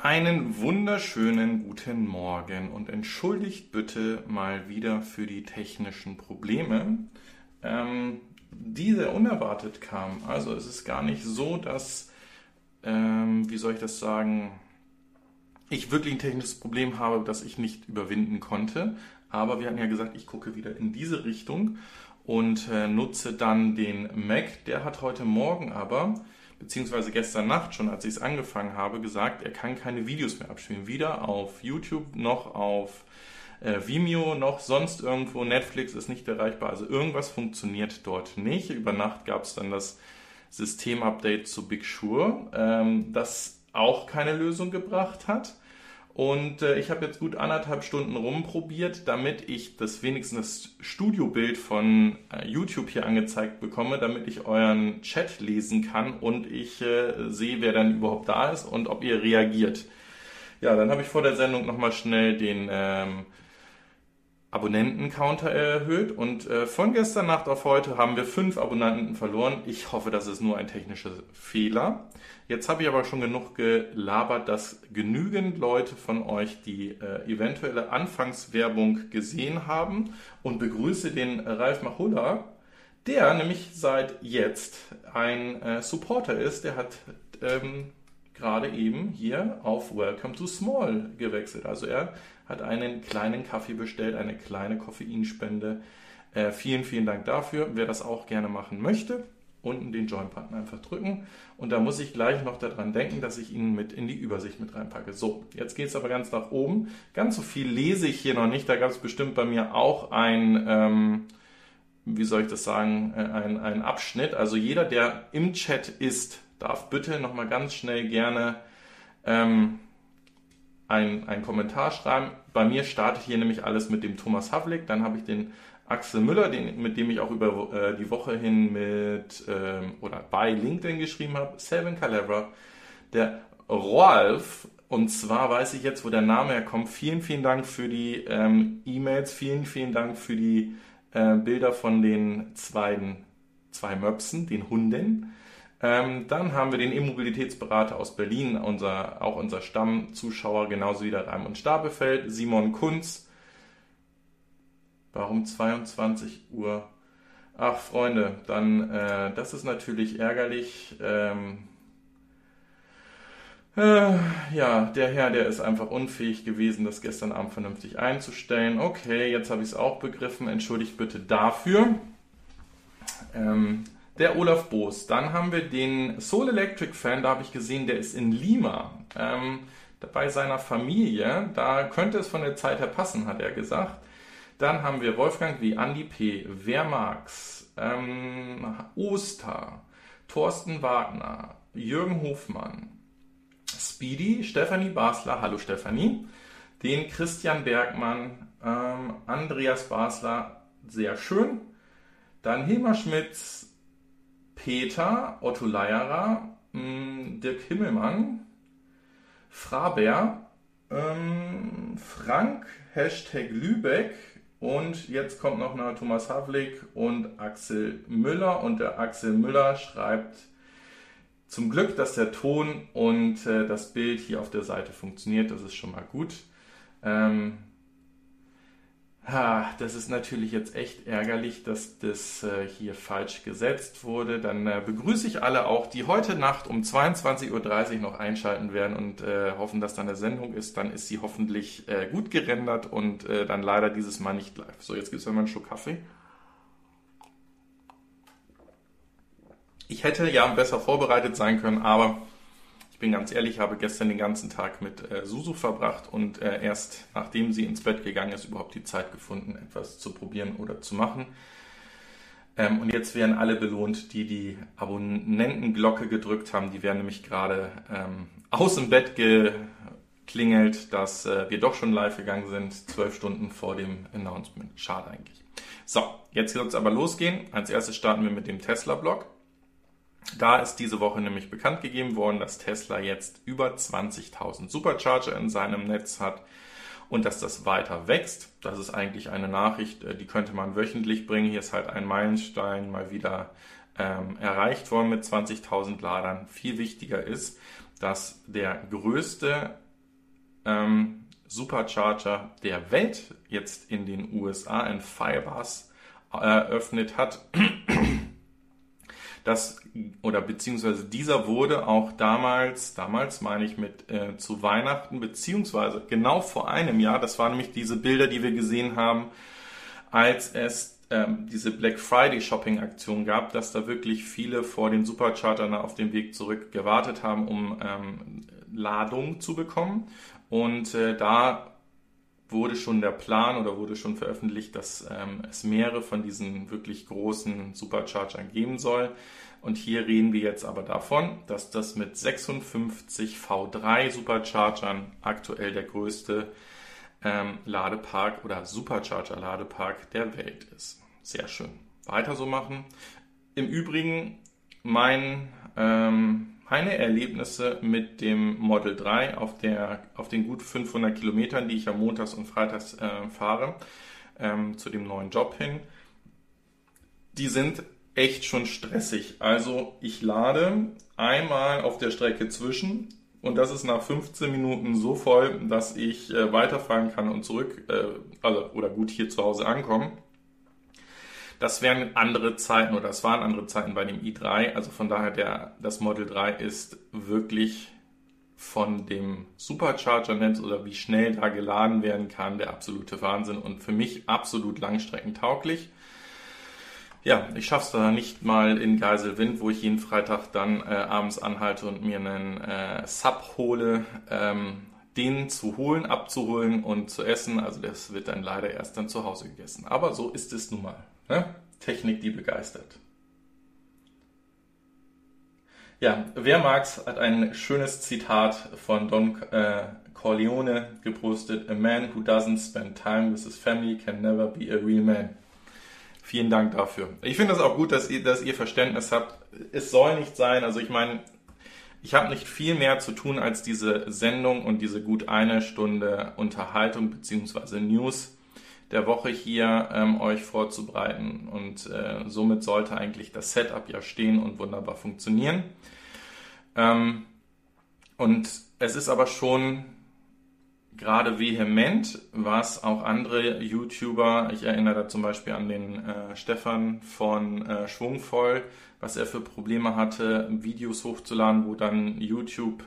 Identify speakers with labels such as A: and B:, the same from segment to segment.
A: Einen wunderschönen guten Morgen und entschuldigt bitte mal wieder für die technischen Probleme, ähm, die sehr unerwartet kamen. Also es ist gar nicht so, dass, ähm, wie soll ich das sagen, ich wirklich ein technisches Problem habe, das ich nicht überwinden konnte. Aber wir hatten ja gesagt, ich gucke wieder in diese Richtung und äh, nutze dann den Mac. Der hat heute Morgen aber beziehungsweise gestern Nacht schon, als ich es angefangen habe, gesagt, er kann keine Videos mehr abspielen. Weder auf YouTube noch auf äh, Vimeo noch sonst irgendwo. Netflix ist nicht erreichbar. Also irgendwas funktioniert dort nicht. Über Nacht gab es dann das Systemupdate zu Big Sure, ähm, das auch keine Lösung gebracht hat. Und äh, ich habe jetzt gut anderthalb Stunden rumprobiert, damit ich das wenigstens das Studiobild von äh, YouTube hier angezeigt bekomme, damit ich euren Chat lesen kann und ich äh, sehe, wer dann überhaupt da ist und ob ihr reagiert. Ja, dann habe ich vor der Sendung nochmal schnell den ähm, Abonnenten-Counter erhöht und äh, von gestern Nacht auf heute haben wir fünf Abonnenten verloren. Ich hoffe, das ist nur ein technischer Fehler. Jetzt habe ich aber schon genug gelabert, dass genügend Leute von euch die äh, eventuelle Anfangswerbung gesehen haben und begrüße den Ralf Machulla, der nämlich seit jetzt ein äh, Supporter ist. Der hat ähm, gerade eben hier auf Welcome to Small gewechselt. Also er hat einen kleinen Kaffee bestellt, eine kleine Koffeinspende. Äh, vielen, vielen Dank dafür. Wer das auch gerne machen möchte, unten den Join-Button einfach drücken. Und da muss ich gleich noch daran denken, dass ich ihn mit in die Übersicht mit reinpacke. So, jetzt geht es aber ganz nach oben. Ganz so viel lese ich hier noch nicht. Da gab es bestimmt bei mir auch ein, ähm, wie soll ich das sagen, äh, ein, ein Abschnitt. Also jeder, der im Chat ist, darf bitte nochmal ganz schnell gerne ähm, einen Kommentar schreiben. Bei mir startet hier nämlich alles mit dem Thomas Havlik, dann habe ich den Axel Müller, den, mit dem ich auch über äh, die Woche hin mit ähm, oder bei LinkedIn geschrieben habe, Selvin Calabra, der Rolf, und zwar weiß ich jetzt, wo der Name herkommt. Vielen, vielen Dank für die ähm, E-Mails, vielen, vielen Dank für die äh, Bilder von den zwei, zwei Möpsen, den Hunden. Ähm, dann haben wir den E-Mobilitätsberater aus Berlin, unser, auch unser Stammzuschauer, genauso wie der Reim und Stapelfeld, Simon Kunz. Warum 22 Uhr? Ach, Freunde, dann, äh, das ist natürlich ärgerlich. Ähm, äh, ja, der Herr, der ist einfach unfähig gewesen, das gestern Abend vernünftig einzustellen. Okay, jetzt habe ich es auch begriffen. Entschuldigt bitte dafür. Ähm, der Olaf Boos. Dann haben wir den Soul Electric Fan, da habe ich gesehen, der ist in Lima. Ähm, bei seiner Familie, da könnte es von der Zeit her passen, hat er gesagt. Dann haben wir Wolfgang wie Andi P., Wehrmax, ähm, Oster, Thorsten Wagner, Jürgen Hofmann, Speedy, Stefanie Basler, hallo Stefanie, den Christian Bergmann, ähm, Andreas Basler, sehr schön, dann Hilmar Schmitz, Peter, Otto Leierer, mm, Dirk Himmelmann, Fraber, ähm, Frank, Hashtag Lübeck und jetzt kommt noch eine Thomas Havlik und Axel Müller und der Axel Müller schreibt zum Glück, dass der Ton und äh, das Bild hier auf der Seite funktioniert, das ist schon mal gut. Ähm, Ha, das ist natürlich jetzt echt ärgerlich, dass das äh, hier falsch gesetzt wurde. Dann äh, begrüße ich alle auch, die heute Nacht um 22.30 Uhr noch einschalten werden und äh, hoffen, dass dann eine Sendung ist. Dann ist sie hoffentlich äh, gut gerendert und äh, dann leider dieses Mal nicht live. So, jetzt gibt es mal einen Schluck Kaffee. Ich hätte ja besser vorbereitet sein können, aber ich bin ganz ehrlich, habe gestern den ganzen Tag mit äh, Susu verbracht und äh, erst nachdem sie ins Bett gegangen ist, überhaupt die Zeit gefunden, etwas zu probieren oder zu machen. Ähm, und jetzt werden alle belohnt, die die Abonnentenglocke gedrückt haben. Die werden nämlich gerade ähm, aus dem Bett geklingelt, dass äh, wir doch schon live gegangen sind, zwölf Stunden vor dem Announcement. Schade eigentlich. So, jetzt soll es aber losgehen. Als erstes starten wir mit dem Tesla-Blog. Da ist diese Woche nämlich bekannt gegeben worden, dass Tesla jetzt über 20.000 Supercharger in seinem Netz hat und dass das weiter wächst. Das ist eigentlich eine Nachricht, äh, die könnte man wöchentlich bringen. Hier ist halt ein Meilenstein mal wieder ähm, erreicht worden mit 20.000 Ladern. Viel wichtiger ist, dass der größte ähm, Supercharger der Welt jetzt in den USA in Firebars eröffnet hat. Das, oder beziehungsweise dieser wurde auch damals, damals meine ich mit äh, zu Weihnachten, beziehungsweise genau vor einem Jahr, das waren nämlich diese Bilder, die wir gesehen haben, als es ähm, diese Black Friday Shopping Aktion gab, dass da wirklich viele vor den Superchargern auf dem Weg zurück gewartet haben, um ähm, Ladung zu bekommen. Und äh, da wurde schon der Plan oder wurde schon veröffentlicht, dass ähm, es mehrere von diesen wirklich großen Superchargern geben soll. Und hier reden wir jetzt aber davon, dass das mit 56 V3 Superchargern aktuell der größte ähm, Ladepark oder Supercharger-Ladepark der Welt ist. Sehr schön. Weiter so machen. Im Übrigen, mein ähm, meine Erlebnisse mit dem Model 3 auf, der, auf den gut 500 Kilometern, die ich am Montags und Freitags äh, fahre, ähm, zu dem neuen Job hin, die sind echt schon stressig. Also ich lade einmal auf der Strecke zwischen und das ist nach 15 Minuten so voll, dass ich äh, weiterfahren kann und zurück, äh, also, oder gut hier zu Hause ankommen. Das wären andere Zeiten oder das waren andere Zeiten bei dem i3. Also von daher, der, das Model 3 ist wirklich von dem Supercharger-Netz oder wie schnell da geladen werden kann, der absolute Wahnsinn und für mich absolut langstreckentauglich. Ja, ich schaffe es da nicht mal in Geiselwind, wo ich jeden Freitag dann äh, abends anhalte und mir einen äh, Sub hole, ähm, den zu holen, abzuholen und zu essen. Also das wird dann leider erst dann zu Hause gegessen. Aber so ist es nun mal. Ne? Technik, die begeistert. Ja, wer mag's, hat ein schönes Zitat von Don äh, Corleone gepostet. A man who doesn't spend time with his family can never be a real man. Vielen Dank dafür. Ich finde es auch gut, dass ihr, dass ihr Verständnis habt. Es soll nicht sein, also ich meine, ich habe nicht viel mehr zu tun, als diese Sendung und diese gut eine Stunde Unterhaltung bzw. News der Woche hier ähm, euch vorzubereiten. Und äh, somit sollte eigentlich das Setup ja stehen und wunderbar funktionieren. Ähm, und es ist aber schon gerade vehement, was auch andere YouTuber, ich erinnere da zum Beispiel an den äh, Stefan von äh, Schwungvoll, was er für Probleme hatte, Videos hochzuladen, wo dann YouTube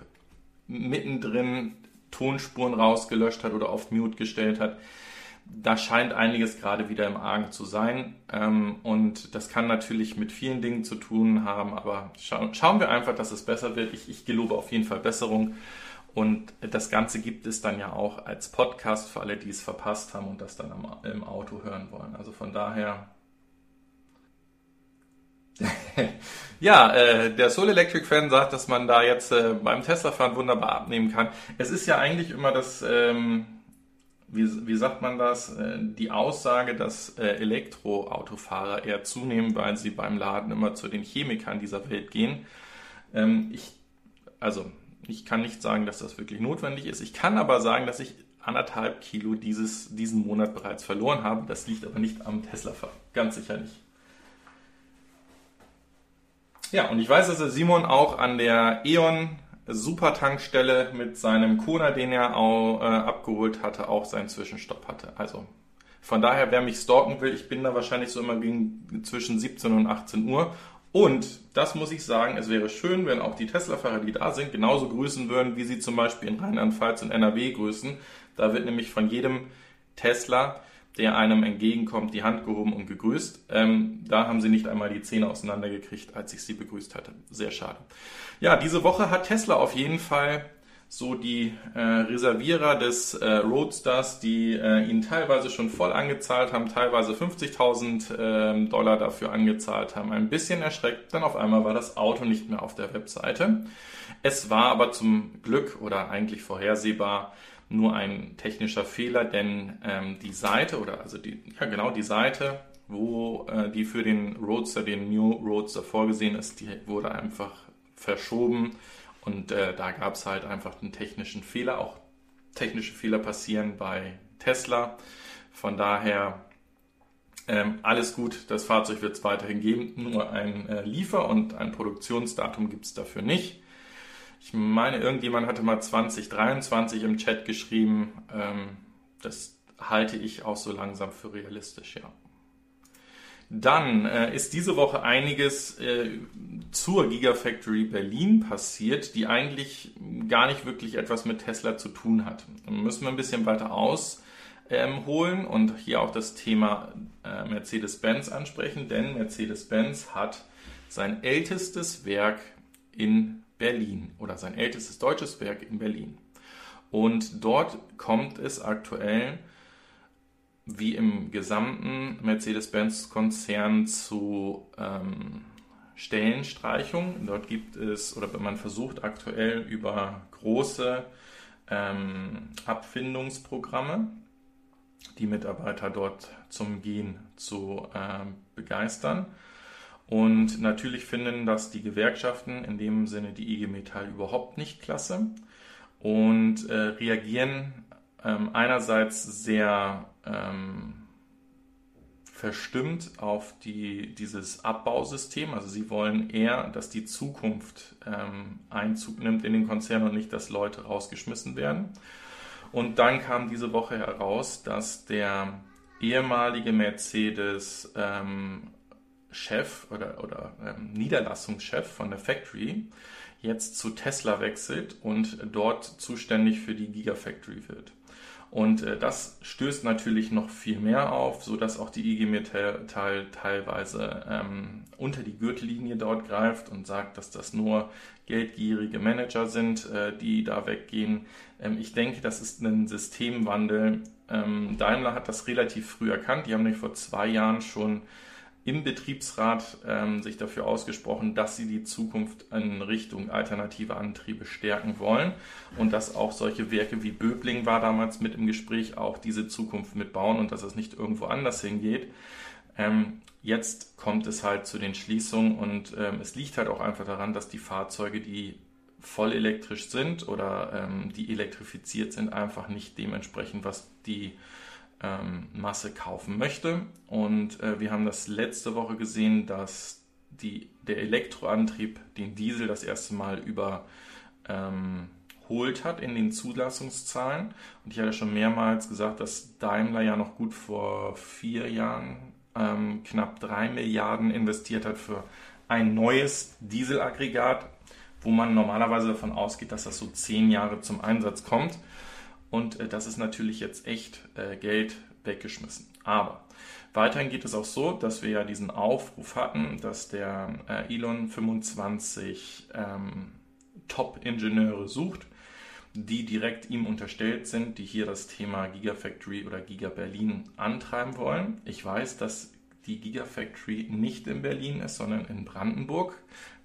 A: mittendrin Tonspuren rausgelöscht hat oder auf Mute gestellt hat da scheint einiges gerade wieder im Argen zu sein. Ähm, und das kann natürlich mit vielen Dingen zu tun haben, aber scha schauen wir einfach, dass es besser wird. Ich, ich gelobe auf jeden Fall Besserung. Und das Ganze gibt es dann ja auch als Podcast für alle, die es verpasst haben und das dann im, im Auto hören wollen. Also von daher. ja, äh, der Soul Electric Fan sagt, dass man da jetzt äh, beim Tesla-Fahren wunderbar abnehmen kann. Es ist ja eigentlich immer das. Ähm, wie, wie sagt man das, äh, die Aussage, dass äh, Elektroautofahrer eher zunehmen, weil sie beim Laden immer zu den Chemikern dieser Welt gehen. Ähm, ich, also, ich kann nicht sagen, dass das wirklich notwendig ist. Ich kann aber sagen, dass ich anderthalb Kilo dieses, diesen Monat bereits verloren habe. Das liegt aber nicht am Tesla-Fahren. Ganz sicher nicht. Ja, und ich weiß, dass der Simon auch an der E.ON Supertankstelle mit seinem Kona, den er auch, äh, abgeholt hatte, auch seinen Zwischenstopp hatte. Also von daher, wer mich stalken will, ich bin da wahrscheinlich so immer gegen zwischen 17 und 18 Uhr. Und das muss ich sagen, es wäre schön, wenn auch die Tesla-Fahrer, die da sind, genauso grüßen würden, wie sie zum Beispiel in Rheinland-Pfalz und NRW grüßen. Da wird nämlich von jedem Tesla der einem entgegenkommt, die Hand gehoben und gegrüßt. Ähm, da haben sie nicht einmal die Zähne auseinandergekriegt, als ich sie begrüßt hatte. Sehr schade. Ja, diese Woche hat Tesla auf jeden Fall so die äh, Reservierer des äh, Roadsters, die äh, ihn teilweise schon voll angezahlt haben, teilweise 50.000 äh, Dollar dafür angezahlt haben, ein bisschen erschreckt. Dann auf einmal war das Auto nicht mehr auf der Webseite. Es war aber zum Glück oder eigentlich vorhersehbar nur ein technischer Fehler, denn ähm, die Seite oder also die, ja genau die Seite, wo äh, die für den Roadster, den New Roadster vorgesehen ist, die wurde einfach verschoben und äh, da gab es halt einfach einen technischen Fehler. Auch technische Fehler passieren bei Tesla. Von daher ähm, alles gut, das Fahrzeug wird es weiterhin geben, nur ein äh, Liefer- und ein Produktionsdatum gibt es dafür nicht. Ich meine, irgendjemand hatte mal 2023 im Chat geschrieben. Ähm, das halte ich auch so langsam für realistisch, ja. Dann äh, ist diese Woche einiges äh, zur Gigafactory Berlin passiert, die eigentlich gar nicht wirklich etwas mit Tesla zu tun hat. Müssen wir ein bisschen weiter ausholen ähm, und hier auch das Thema äh, Mercedes-Benz ansprechen, denn Mercedes-Benz hat sein ältestes Werk in Berlin oder sein ältestes deutsches Werk in Berlin. Und dort kommt es aktuell wie im gesamten Mercedes-Benz-Konzern zu ähm, Stellenstreichung. Dort gibt es, oder man versucht aktuell über große ähm, Abfindungsprogramme die Mitarbeiter dort zum Gehen zu äh, begeistern. Und natürlich finden das die Gewerkschaften, in dem Sinne die IG Metall, überhaupt nicht klasse und äh, reagieren ähm, einerseits sehr ähm, verstimmt auf die, dieses Abbausystem. Also sie wollen eher, dass die Zukunft ähm, Einzug nimmt in den Konzern und nicht, dass Leute rausgeschmissen werden. Und dann kam diese Woche heraus, dass der ehemalige Mercedes ähm, Chef oder, oder ähm, Niederlassungschef von der Factory jetzt zu Tesla wechselt und dort zuständig für die Gigafactory wird. Und äh, das stößt natürlich noch viel mehr auf, sodass auch die IG Metall teilweise ähm, unter die Gürtellinie dort greift und sagt, dass das nur geldgierige Manager sind, äh, die da weggehen. Ähm, ich denke, das ist ein Systemwandel. Ähm, Daimler hat das relativ früh erkannt. Die haben nämlich vor zwei Jahren schon im Betriebsrat ähm, sich dafür ausgesprochen, dass sie die Zukunft in Richtung alternative Antriebe stärken wollen und dass auch solche Werke wie Böbling war damals mit im Gespräch auch diese Zukunft mitbauen und dass es nicht irgendwo anders hingeht. Ähm, jetzt kommt es halt zu den Schließungen und ähm, es liegt halt auch einfach daran, dass die Fahrzeuge, die voll elektrisch sind oder ähm, die elektrifiziert sind, einfach nicht dementsprechend, was die ähm, Masse kaufen möchte. Und äh, wir haben das letzte Woche gesehen, dass die, der Elektroantrieb den Diesel das erste Mal überholt ähm, hat in den Zulassungszahlen. Und ich hatte schon mehrmals gesagt, dass Daimler ja noch gut vor vier Jahren ähm, knapp drei Milliarden investiert hat für ein neues Dieselaggregat, wo man normalerweise davon ausgeht, dass das so zehn Jahre zum Einsatz kommt. Und äh, das ist natürlich jetzt echt äh, Geld weggeschmissen. Aber weiterhin geht es auch so, dass wir ja diesen Aufruf hatten, dass der äh, Elon 25 ähm, Top-Ingenieure sucht, die direkt ihm unterstellt sind, die hier das Thema Gigafactory oder Giga Berlin antreiben wollen. Ich weiß, dass die Gigafactory nicht in Berlin ist, sondern in Brandenburg.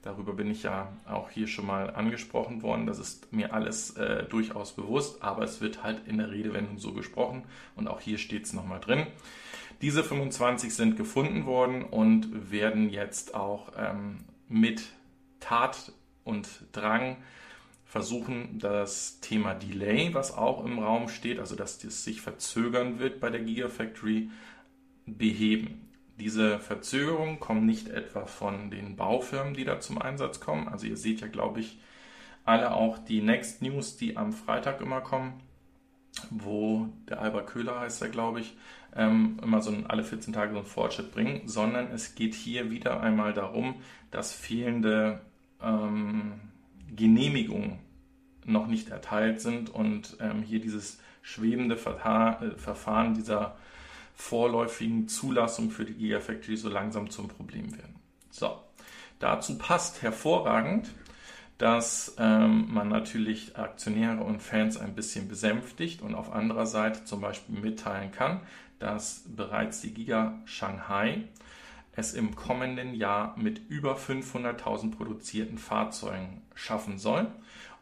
A: Darüber bin ich ja auch hier schon mal angesprochen worden. Das ist mir alles äh, durchaus bewusst, aber es wird halt in der Redewendung so gesprochen und auch hier steht es nochmal drin. Diese 25 sind gefunden worden und werden jetzt auch ähm, mit Tat und Drang versuchen, das Thema Delay, was auch im Raum steht, also dass es sich verzögern wird bei der Gigafactory, beheben. Diese Verzögerungen kommen nicht etwa von den Baufirmen, die da zum Einsatz kommen. Also ihr seht ja, glaube ich, alle auch die Next News, die am Freitag immer kommen, wo der Albert Köhler heißt er, glaube ich, ähm, immer so ein, alle 14 Tage so einen Fortschritt bringen, sondern es geht hier wieder einmal darum, dass fehlende ähm, Genehmigungen noch nicht erteilt sind und ähm, hier dieses schwebende Verfahren dieser vorläufigen Zulassung für die Gigafactory so langsam zum Problem werden. So, dazu passt hervorragend, dass ähm, man natürlich Aktionäre und Fans ein bisschen besänftigt und auf anderer Seite zum Beispiel mitteilen kann, dass bereits die Giga Shanghai es im kommenden Jahr mit über 500.000 produzierten Fahrzeugen schaffen soll.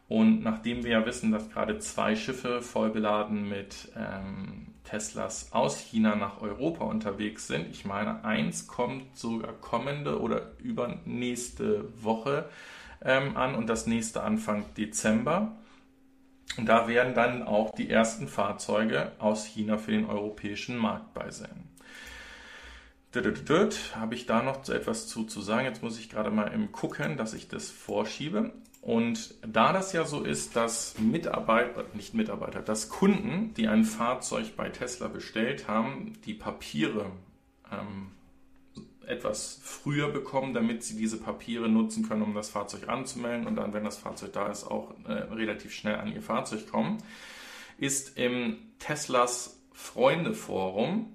A: Und nachdem wir ja wissen, dass gerade zwei Schiffe voll beladen mit ähm, Teslas aus China nach Europa unterwegs sind. Ich meine, eins kommt sogar kommende oder übernächste Woche ähm, an und das nächste Anfang Dezember. Und da werden dann auch die ersten Fahrzeuge aus China für den europäischen Markt bei sein. Habe ich da noch etwas zu, zu sagen? Jetzt muss ich gerade mal im gucken, dass ich das vorschiebe. Und da das ja so ist, dass Mitarbeiter, nicht Mitarbeiter, dass Kunden, die ein Fahrzeug bei Tesla bestellt haben, die Papiere ähm, etwas früher bekommen, damit sie diese Papiere nutzen können, um das Fahrzeug anzumelden und dann, wenn das Fahrzeug da ist, auch äh, relativ schnell an ihr Fahrzeug kommen, ist im Teslas Freunde-Forum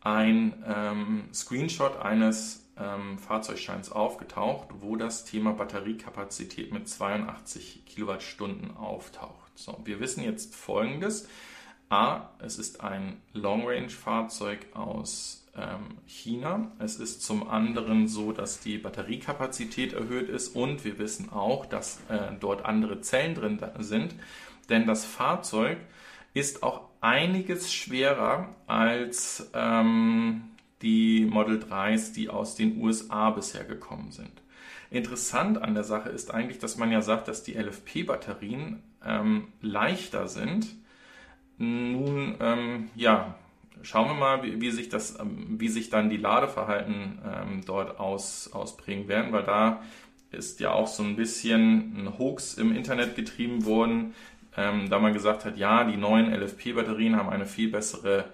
A: ein ähm, Screenshot eines ähm, Fahrzeugscheins aufgetaucht, wo das Thema Batteriekapazität mit 82 Kilowattstunden auftaucht. So, wir wissen jetzt Folgendes. A, es ist ein Long-Range-Fahrzeug aus ähm, China. Es ist zum anderen so, dass die Batteriekapazität erhöht ist und wir wissen auch, dass äh, dort andere Zellen drin sind, denn das Fahrzeug ist auch einiges schwerer als ähm, die Model 3s, die aus den USA bisher gekommen sind. Interessant an der Sache ist eigentlich, dass man ja sagt, dass die LFP-Batterien ähm, leichter sind. Nun, ähm, ja, schauen wir mal, wie, wie, sich das, ähm, wie sich dann die Ladeverhalten ähm, dort aus, ausprägen werden, weil da ist ja auch so ein bisschen ein Hoax im Internet getrieben worden, ähm, da man gesagt hat, ja, die neuen LFP-Batterien haben eine viel bessere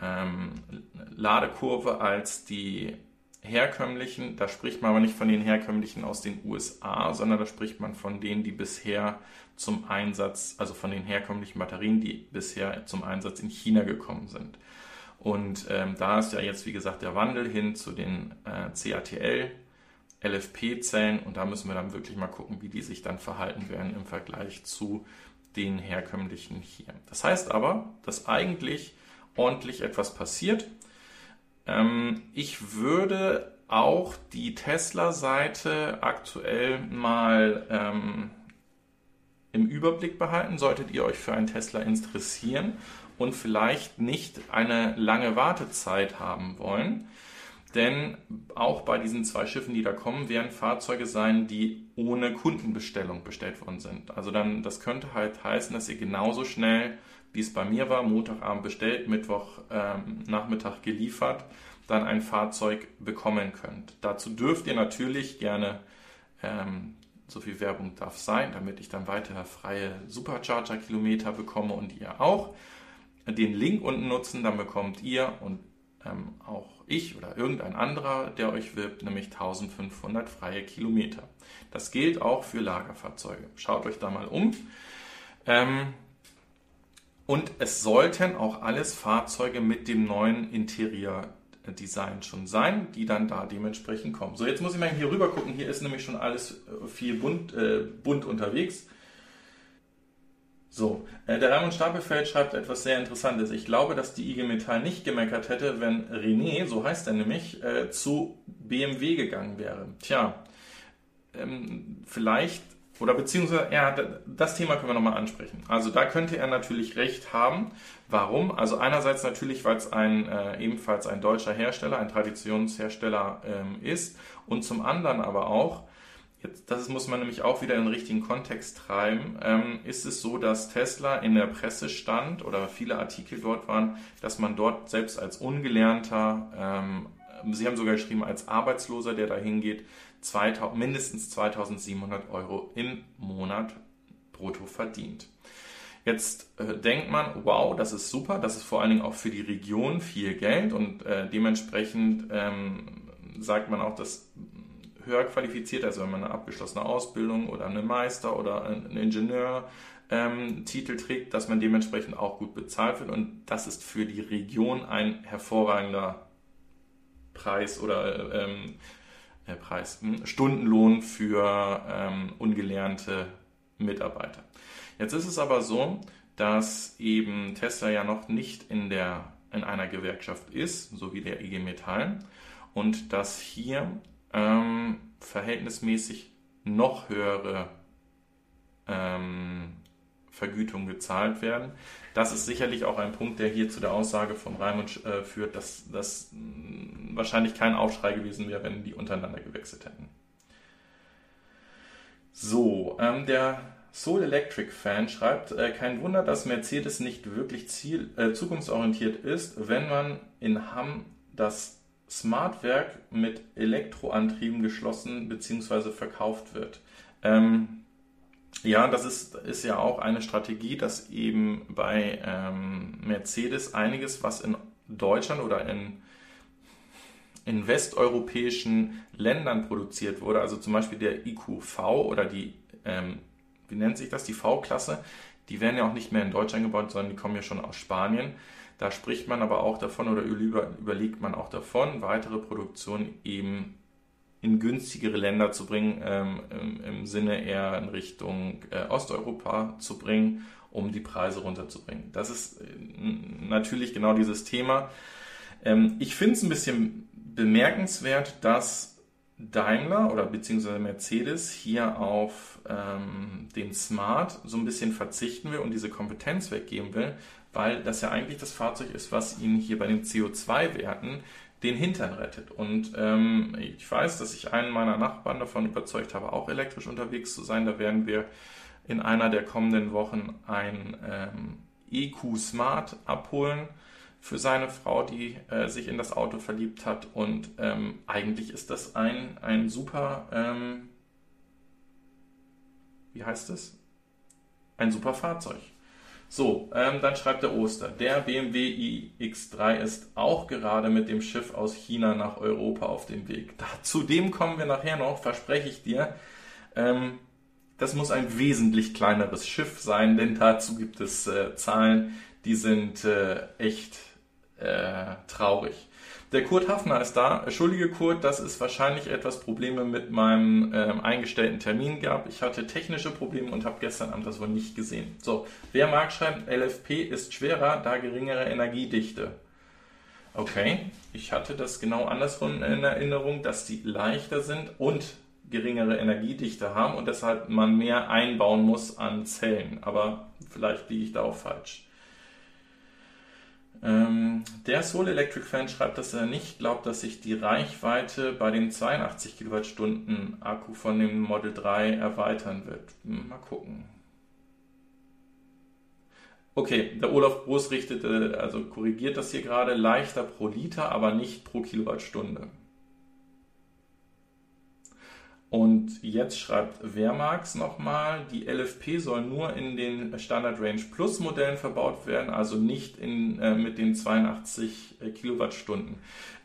A: ähm, Ladekurve als die herkömmlichen. Da spricht man aber nicht von den herkömmlichen aus den USA, sondern da spricht man von denen, die bisher zum Einsatz, also von den herkömmlichen Batterien, die bisher zum Einsatz in China gekommen sind. Und ähm, da ist ja jetzt, wie gesagt, der Wandel hin zu den äh, CATL, LFP-Zellen und da müssen wir dann wirklich mal gucken, wie die sich dann verhalten werden im Vergleich zu den herkömmlichen hier. Das heißt aber, dass eigentlich ordentlich etwas passiert. Ähm, ich würde auch die Tesla-Seite aktuell mal ähm, im Überblick behalten, solltet ihr euch für einen Tesla interessieren und vielleicht nicht eine lange Wartezeit haben wollen. Denn auch bei diesen zwei Schiffen, die da kommen, werden Fahrzeuge sein, die ohne Kundenbestellung bestellt worden sind. Also dann, das könnte halt heißen, dass ihr genauso schnell, wie es bei mir war, Montagabend bestellt, Mittwoch ähm, geliefert, dann ein Fahrzeug bekommen könnt. Dazu dürft ihr natürlich gerne, ähm, so viel Werbung darf sein, damit ich dann weiter freie Supercharger-Kilometer bekomme und ihr auch, den Link unten nutzen, dann bekommt ihr und ähm, auch ich oder irgendein anderer, der euch wirbt, nämlich 1500 freie Kilometer. Das gilt auch für Lagerfahrzeuge. Schaut euch da mal um. Ähm, und es sollten auch alles Fahrzeuge mit dem neuen Interior-Design schon sein, die dann da dementsprechend kommen. So, jetzt muss ich mal hier rüber gucken. Hier ist nämlich schon alles äh, viel bunt, äh, bunt unterwegs. So, äh, der Raimund Stapelfeld schreibt etwas sehr Interessantes. Ich glaube, dass die IG Metall nicht gemeckert hätte, wenn René, so heißt er nämlich, äh, zu BMW gegangen wäre. Tja, ähm, vielleicht, oder beziehungsweise, ja, das Thema können wir nochmal ansprechen. Also da könnte er natürlich recht haben. Warum? Also einerseits natürlich, weil es ein, äh, ebenfalls ein deutscher Hersteller, ein Traditionshersteller ähm, ist und zum anderen aber auch, Jetzt, das muss man nämlich auch wieder in den richtigen Kontext treiben. Ähm, ist es so, dass Tesla in der Presse stand oder viele Artikel dort waren, dass man dort selbst als Ungelernter, ähm, Sie haben sogar geschrieben, als Arbeitsloser, der da hingeht, mindestens 2700 Euro im Monat brutto verdient. Jetzt äh, denkt man, wow, das ist super, das ist vor allen Dingen auch für die Region viel Geld und äh, dementsprechend ähm, sagt man auch, dass höher qualifiziert, also wenn man eine abgeschlossene Ausbildung oder eine Meister oder einen Ingenieur ähm, Titel trägt, dass man dementsprechend auch gut bezahlt wird und das ist für die Region ein hervorragender Preis oder ähm, äh, Preis, hm, Stundenlohn für ähm, ungelernte Mitarbeiter. Jetzt ist es aber so, dass eben Tesla ja noch nicht in der in einer Gewerkschaft ist, so wie der IG Metall, und dass hier ähm, verhältnismäßig noch höhere ähm, Vergütungen gezahlt werden. Das ist sicherlich auch ein Punkt, der hier zu der Aussage von Raimund äh, führt, dass das mh, wahrscheinlich kein Aufschrei gewesen wäre, wenn die untereinander gewechselt hätten. So, ähm, der Soul Electric Fan schreibt, äh, kein Wunder, dass Mercedes nicht wirklich ziel, äh, zukunftsorientiert ist, wenn man in Hamm das Smartwerk mit Elektroantrieben geschlossen bzw. verkauft wird. Ähm, Ja, das ist, ist ja auch eine Strategie, dass eben bei ähm, Mercedes einiges, was in Deutschland oder in, in westeuropäischen Ländern produziert wurde, also zum Beispiel der IQV oder die, ähm, wie nennt sich das, die V-Klasse, die werden ja auch nicht mehr in Deutschland gebaut, sondern die kommen ja schon aus Spanien. Da spricht man aber auch davon oder überlegt man auch davon, weitere Produktionen eben in günstigere Länder zu bringen, ähm, im, im, Sinne eher in Richtung äh, Osteuropa zu bringen, um die Preise runterzubringen. Das ist äh, natürlich genau dieses Thema. Ähm, ich finde es ein bisschen bemerkenswert, dass Daimler oder beziehungsweise Mercedes hier auf ähm, den Smart so ein bisschen verzichten will und diese Kompetenz weggeben will, weil das ja eigentlich das Fahrzeug ist, was ihnen hier bei den CO2-Werten den Hintern rettet. Und ähm, ich weiß, dass ich einen meiner Nachbarn davon überzeugt habe, auch elektrisch unterwegs zu sein. Da werden wir in einer der kommenden Wochen ein ähm, EQ Smart abholen für seine Frau, die äh, sich in das Auto verliebt hat. Und ähm, eigentlich ist das ein, ein super, ähm, wie heißt es? Ein super Fahrzeug. So, ähm, dann schreibt der Oster. Der BMW iX3 ist auch gerade mit dem Schiff aus China nach Europa auf dem Weg. Zu dem kommen wir nachher noch, verspreche ich dir. Ähm, das muss ein wesentlich kleineres Schiff sein, denn dazu gibt es äh, Zahlen, die sind äh, echt äh, traurig. Der Kurt Hafner ist da. Entschuldige Kurt, dass es wahrscheinlich etwas Probleme mit meinem ähm, eingestellten Termin gab. Ich hatte technische Probleme und habe gestern Abend das wohl nicht gesehen. So, wer mag schreiben, LFP ist schwerer, da geringere Energiedichte. Okay, ich hatte das genau andersrum in Erinnerung, dass die leichter sind und geringere Energiedichte haben und deshalb man mehr einbauen muss an Zellen. Aber vielleicht liege ich da auch falsch. Ähm, der Soul Electric Fan schreibt, dass er nicht glaubt, dass sich die Reichweite bei den 82 Kilowattstunden Akku von dem Model 3 erweitern wird. Hm, mal gucken. Okay, der Olaf Groß richtete, also korrigiert das hier gerade, leichter pro Liter, aber nicht pro Kilowattstunde. Und jetzt schreibt Wehrmax nochmal, die LFP soll nur in den Standard Range Plus Modellen verbaut werden, also nicht in, äh, mit den 82 äh, Kilowattstunden.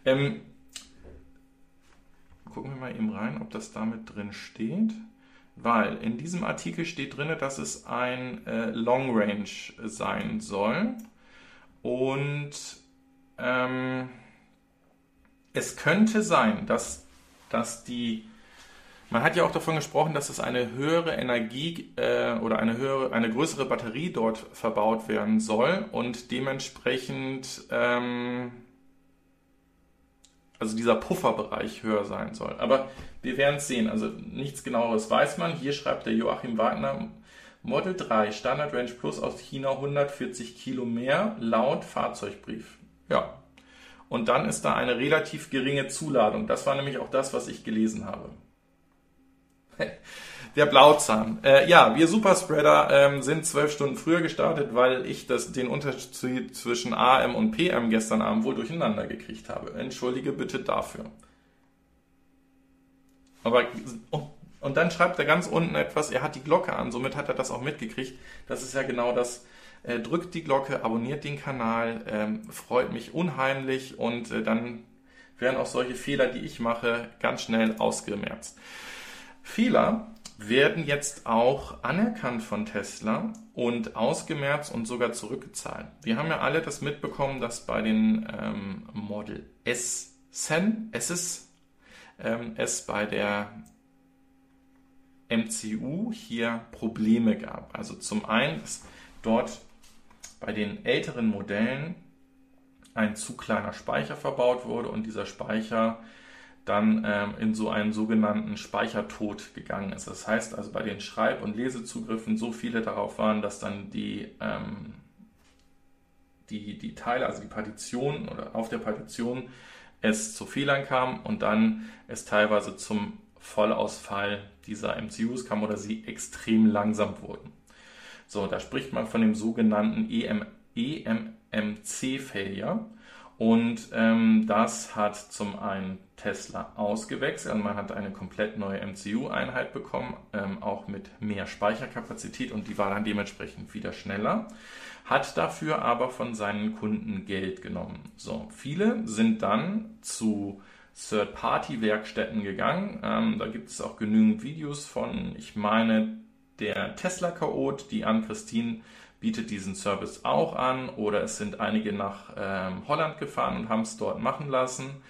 A: Ähm, gucken wir mal eben rein, ob das damit drin steht. Weil in diesem Artikel steht drin, dass es ein äh, Long Range sein soll. Und ähm, es könnte sein, dass, dass die man hat ja auch davon gesprochen, dass es eine höhere Energie äh, oder eine höhere, eine größere Batterie dort verbaut werden soll und dementsprechend ähm, also dieser Pufferbereich höher sein soll. Aber wir werden es sehen. Also nichts genaueres weiß man. Hier schreibt der Joachim Wagner Model 3 Standard Range Plus aus China 140 Kilo mehr laut Fahrzeugbrief. Ja. Und dann ist da eine relativ geringe Zuladung. Das war nämlich auch das, was ich gelesen habe. Der Blauzahn. Äh, ja, wir Superspreader ähm, sind zwölf Stunden früher gestartet, weil ich das, den Unterschied zwischen AM und PM gestern Abend wohl durcheinander gekriegt habe. Entschuldige bitte dafür. Aber oh, und dann schreibt er ganz unten etwas, er hat die Glocke an, somit hat er das auch mitgekriegt. Das ist ja genau das. Äh, drückt die Glocke, abonniert den Kanal, ähm, freut mich unheimlich und äh, dann werden auch solche Fehler, die ich mache, ganz schnell ausgemerzt. Fehler werden jetzt auch anerkannt von Tesla und ausgemerzt und sogar zurückgezahlt. Wir haben ja alle das mitbekommen, dass bei den ähm, Model S, Sen, S's, ähm, es bei der MCU hier Probleme gab. Also zum einen, dass dort bei den älteren Modellen ein zu kleiner Speicher verbaut wurde und dieser Speicher dann ähm, in so einen sogenannten Speichertod gegangen ist. Das heißt also bei den Schreib- und Lesezugriffen so viele darauf waren, dass dann die, ähm, die, die Teile, also die Partition oder auf der Partition es zu Fehlern kam und dann es teilweise zum Vollausfall dieser MCUs kam oder sie extrem langsam wurden. So, da spricht man von dem sogenannten EM, EMMC-Failure. Und ähm, das hat zum einen Tesla ausgewechselt. Also man hat eine komplett neue MCU-Einheit bekommen, ähm, auch mit mehr Speicherkapazität und die war dann dementsprechend wieder schneller. Hat dafür aber von seinen Kunden Geld genommen. So, viele sind dann zu Third-Party-Werkstätten gegangen. Ähm, da gibt es auch genügend Videos von, ich meine, der Tesla-Chaot, die an Christine bietet diesen Service auch an oder es sind einige nach ähm, Holland gefahren und haben es dort machen lassen,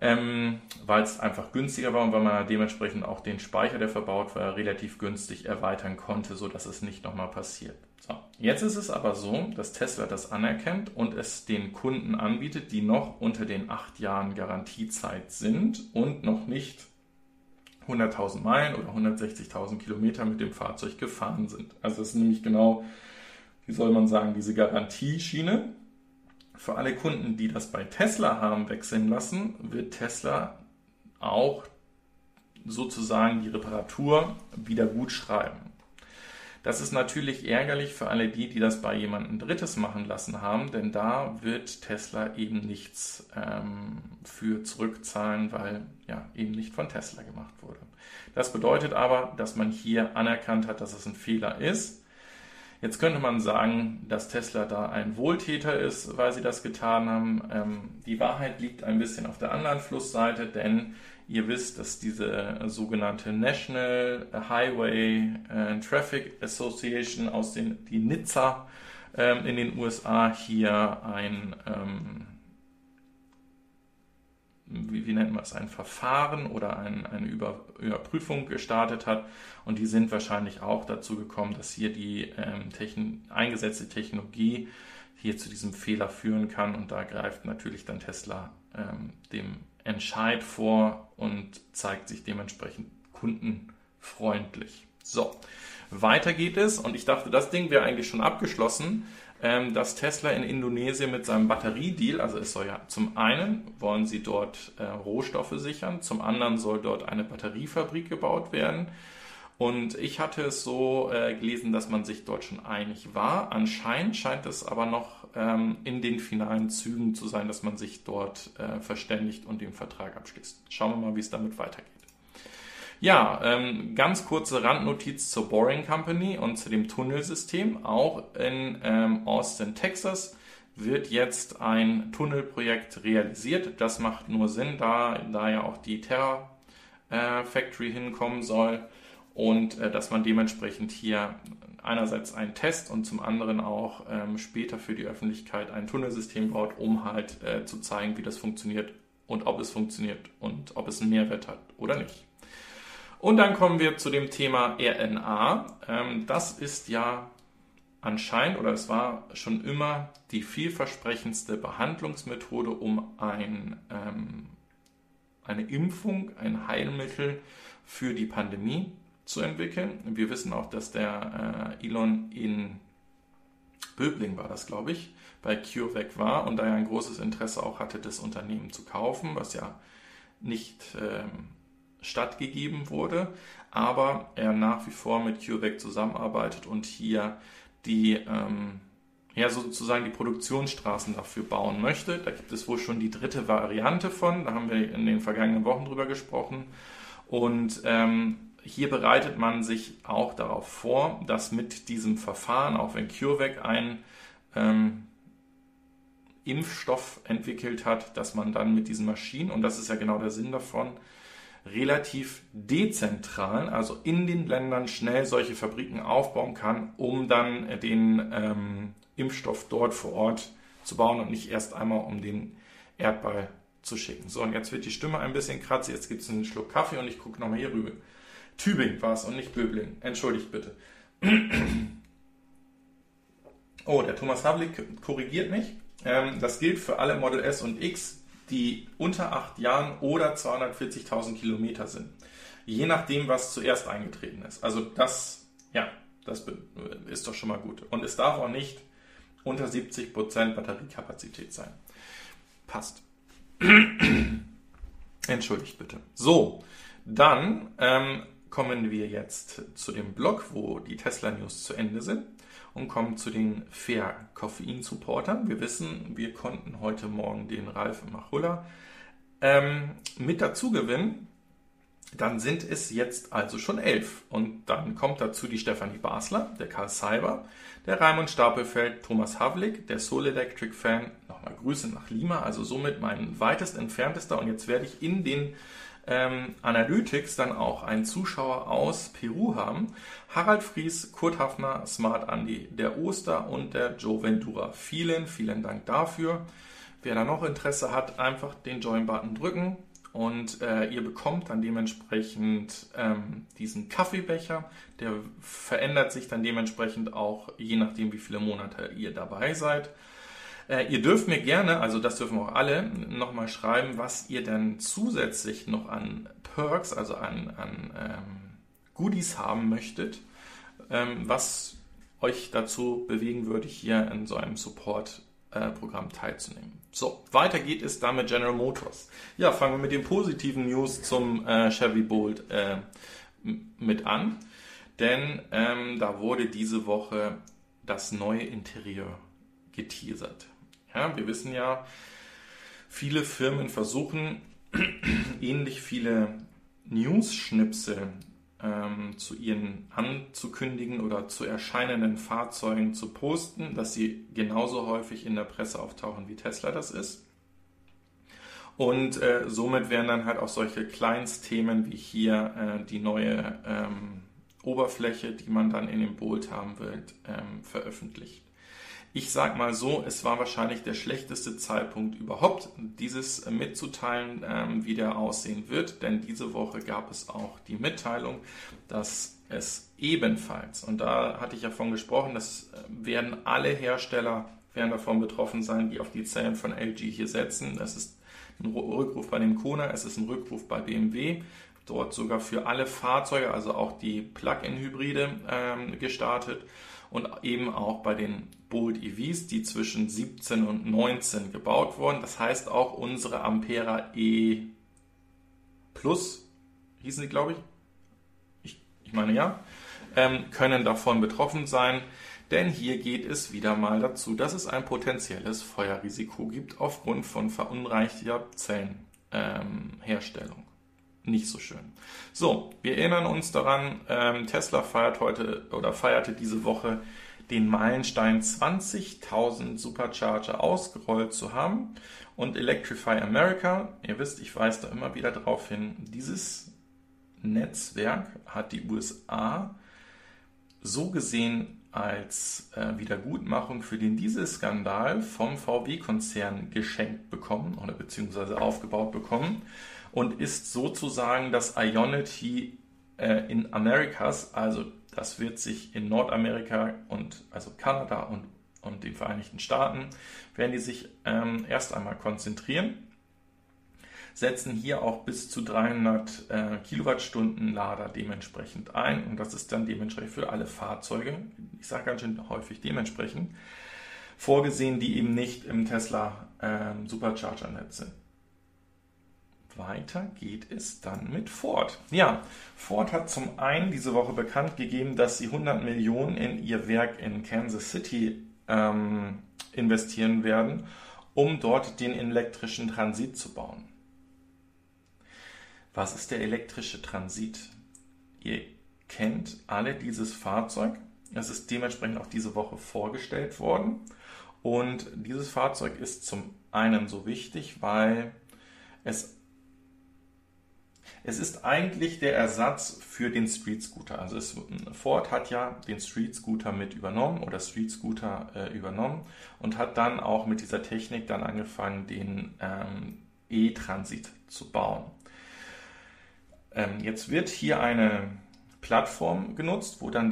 A: ähm, weil es einfach günstiger war und weil man dementsprechend auch den Speicher, der verbaut war, relativ günstig erweitern konnte, sodass es nicht nochmal passiert. So, jetzt ist es aber so, dass Tesla das anerkennt und es den Kunden anbietet, die noch unter den acht Jahren Garantiezeit sind und noch nicht 100.000 Meilen oder 160.000 Kilometer mit dem Fahrzeug gefahren sind. Also es ist nämlich genau, wie soll man sagen, diese Garantieschiene. Für alle Kunden, die das bei Tesla haben wechseln lassen, wird Tesla auch sozusagen die Reparatur wieder gut schreiben. Das ist natürlich ärgerlich für alle die, die das bei jemandem Drittes machen lassen haben, denn da wird Tesla eben nichts ähm, für zurückzahlen, weil ja eben nicht von Tesla gemacht wurde. Das bedeutet aber, dass man hier anerkannt hat, dass es ein Fehler ist. Jetzt könnte man sagen, dass Tesla da ein Wohltäter ist, weil sie das getan haben. Ähm, die Wahrheit liegt ein bisschen auf der anderen Flussseite, denn Ihr wisst, dass diese sogenannte National Highway äh, Traffic Association aus den die Nizza ähm, in den USA hier ein ähm, wie, wie, nennt man es, ein Verfahren oder ein, eine Über, Überprüfung gestartet hat. Und die sind wahrscheinlich auch dazu gekommen, dass hier die ähm, Techn eingesetzte Technologie hier zu diesem Fehler führen kann. Und da greift natürlich dann Tesla ähm, dem Entscheid vor und zeigt sich dementsprechend kundenfreundlich. So, weiter geht es und ich dachte, das Ding wäre eigentlich schon abgeschlossen, ähm, dass Tesla in Indonesien mit seinem Batteriedeal, also es soll ja zum einen wollen sie dort äh, Rohstoffe sichern, zum anderen soll dort eine Batteriefabrik gebaut werden. Und ich hatte es so äh, gelesen, dass man sich dort schon einig war. Anscheinend scheint es aber noch ähm, in den finalen Zügen zu sein, dass man sich dort äh, verständigt und den Vertrag abschließt. Schauen wir mal, wie es damit weitergeht. Ja, ähm, ganz kurze Randnotiz zur Boring Company und zu dem Tunnelsystem. Auch in ähm, Austin, Texas wird jetzt ein Tunnelprojekt realisiert. Das macht nur Sinn, da, da ja auch die Terra äh, Factory hinkommen soll und äh, dass man dementsprechend hier einerseits einen Test und zum anderen auch ähm, später für die Öffentlichkeit ein Tunnelsystem baut, um halt äh, zu zeigen, wie das funktioniert und ob es funktioniert und ob es einen Mehrwert hat oder nicht. Und dann kommen wir zu dem Thema RNA. Ähm, das ist ja anscheinend oder es war schon immer die vielversprechendste Behandlungsmethode, um ein, ähm, eine Impfung, ein Heilmittel für die Pandemie zu entwickeln. Wir wissen auch, dass der äh, Elon in Böbling war das, glaube ich, bei CureVac war und da er ein großes Interesse auch hatte, das Unternehmen zu kaufen, was ja nicht ähm, stattgegeben wurde, aber er nach wie vor mit CureVac zusammenarbeitet und hier die ähm, ja, sozusagen die Produktionsstraßen dafür bauen möchte. Da gibt es wohl schon die dritte Variante von, da haben wir in den vergangenen Wochen drüber gesprochen. Und ähm, hier bereitet man sich auch darauf vor, dass mit diesem Verfahren, auch wenn CureVac ein ähm, Impfstoff entwickelt hat, dass man dann mit diesen Maschinen, und das ist ja genau der Sinn davon, relativ dezentral, also in den Ländern schnell solche Fabriken aufbauen kann, um dann den ähm, Impfstoff dort vor Ort zu bauen und nicht erst einmal um den Erdball zu schicken. So, und jetzt wird die Stimme ein bisschen kratzig, jetzt gibt es einen Schluck Kaffee und ich gucke nochmal hier rüber. Tübingen war es und nicht Böbling. Entschuldigt bitte. Oh, der Thomas Havlik korrigiert mich. Ähm, das gilt für alle Model S und X, die unter 8 Jahren oder 240.000 Kilometer sind. Je nachdem, was zuerst eingetreten ist. Also das, ja, das ist doch schon mal gut. Und es darf auch nicht unter 70% Batteriekapazität sein. Passt. Entschuldigt bitte. So, dann ähm, kommen wir jetzt zu dem Blog, wo die Tesla News zu Ende sind. Und kommen zu den Fair Koffein Supportern. Wir wissen, wir konnten heute Morgen den Ralf Machulla ähm, mit dazu gewinnen. Dann sind es jetzt also schon elf. Und dann kommt dazu die Stefanie Basler, der Karl Seiber, der Raimund Stapelfeld, Thomas Havlik, der Soul Electric Fan. Nochmal Grüße nach Lima, also somit mein weitest entferntester. Und jetzt werde ich in den ähm, Analytics dann auch einen Zuschauer aus Peru haben. Harald Fries, Kurt Hafner, Smart Andy, der Oster und der Joe Ventura. Vielen, vielen Dank dafür. Wer da noch Interesse hat, einfach den Join-Button drücken und äh, ihr bekommt dann dementsprechend ähm, diesen Kaffeebecher. Der verändert sich dann dementsprechend auch, je nachdem, wie viele Monate ihr dabei seid. Äh, ihr dürft mir gerne, also das dürfen auch alle, nochmal schreiben, was ihr denn zusätzlich noch an Perks, also an, an ähm, Goodies haben möchtet, ähm, was euch dazu bewegen würde, hier in so einem Support-Programm äh, teilzunehmen. So, weiter geht es dann mit General Motors. Ja, fangen wir mit den positiven News zum äh, Chevy Bolt äh, mit an. Denn ähm, da wurde diese Woche das neue Interieur geteasert. Ja, wir wissen ja, viele Firmen versuchen ähnlich viele News-Schnipsel ähm, zu ihren anzukündigen oder zu erscheinenden Fahrzeugen zu posten, dass sie genauso häufig in der Presse auftauchen, wie Tesla das ist. Und äh, somit werden dann halt auch solche Kleinstthemen wie hier äh, die neue ähm, Oberfläche, die man dann in dem Bolt haben wird, ähm, veröffentlicht. Ich sag mal so, es war wahrscheinlich der schlechteste Zeitpunkt überhaupt, dieses mitzuteilen, ähm, wie der aussehen wird, denn diese Woche gab es auch die Mitteilung, dass es ebenfalls, und da hatte ich ja von gesprochen, das äh, werden alle Hersteller werden davon betroffen sein, die auf die Zellen von LG hier setzen. Es ist ein Rückruf bei dem Kona, es ist ein Rückruf bei BMW, dort sogar für alle Fahrzeuge, also auch die Plug-in-Hybride ähm, gestartet und eben auch bei den Bolt EVs, die zwischen 17 und 19 gebaut wurden. Das heißt auch unsere Ampera E Plus, hießen sie, glaube ich. ich. Ich meine ja, ähm, können davon betroffen sein. Denn hier geht es wieder mal dazu, dass es ein potenzielles Feuerrisiko gibt aufgrund von verunreinigter Zellenherstellung. Ähm, nicht so schön. So, wir erinnern uns daran, ähm, Tesla feiert heute oder feierte diese Woche den Meilenstein 20.000 Supercharger ausgerollt zu haben. Und Electrify America, ihr wisst, ich weise da immer wieder darauf hin, dieses Netzwerk hat die USA so gesehen als äh, Wiedergutmachung für den Dieselskandal vom VW-Konzern geschenkt bekommen oder beziehungsweise aufgebaut bekommen und ist sozusagen das Ionity äh, in Amerikas, also das wird sich in Nordamerika und also Kanada und, und den Vereinigten Staaten, werden die sich ähm, erst einmal konzentrieren, setzen hier auch bis zu 300 äh, Kilowattstunden Lader dementsprechend ein und das ist dann dementsprechend für alle Fahrzeuge, ich sage ganz schön häufig dementsprechend, vorgesehen, die eben nicht im Tesla ähm, Supercharger-Netz sind. Weiter geht es dann mit Ford. Ja, Ford hat zum einen diese Woche bekannt gegeben, dass sie 100 Millionen in ihr Werk in Kansas City ähm, investieren werden, um dort den elektrischen Transit zu bauen. Was ist der elektrische Transit? Ihr kennt alle dieses Fahrzeug. Es ist dementsprechend auch diese Woche vorgestellt worden. Und dieses Fahrzeug ist zum einen so wichtig, weil es es ist eigentlich der Ersatz für den Street Scooter. Also es, Ford hat ja den Street Scooter mit übernommen oder Street Scooter äh, übernommen und hat dann auch mit dieser Technik dann angefangen, den ähm, E-Transit zu bauen. Ähm, jetzt wird hier eine Plattform genutzt, wo dann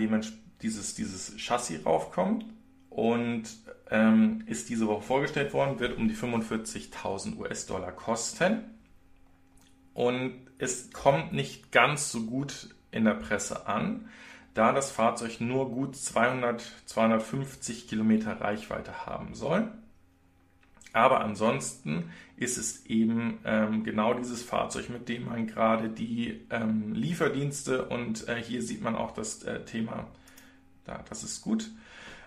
A: dieses, dieses Chassis raufkommt und ähm, ist diese Woche vorgestellt worden, wird um die 45.000 US-Dollar kosten und es kommt nicht ganz so gut in der Presse an, da das Fahrzeug nur gut 200, 250 Kilometer Reichweite haben soll. Aber ansonsten ist es eben ähm, genau dieses Fahrzeug, mit dem man gerade die ähm, Lieferdienste und äh, hier sieht man auch das äh, Thema, da, das ist gut,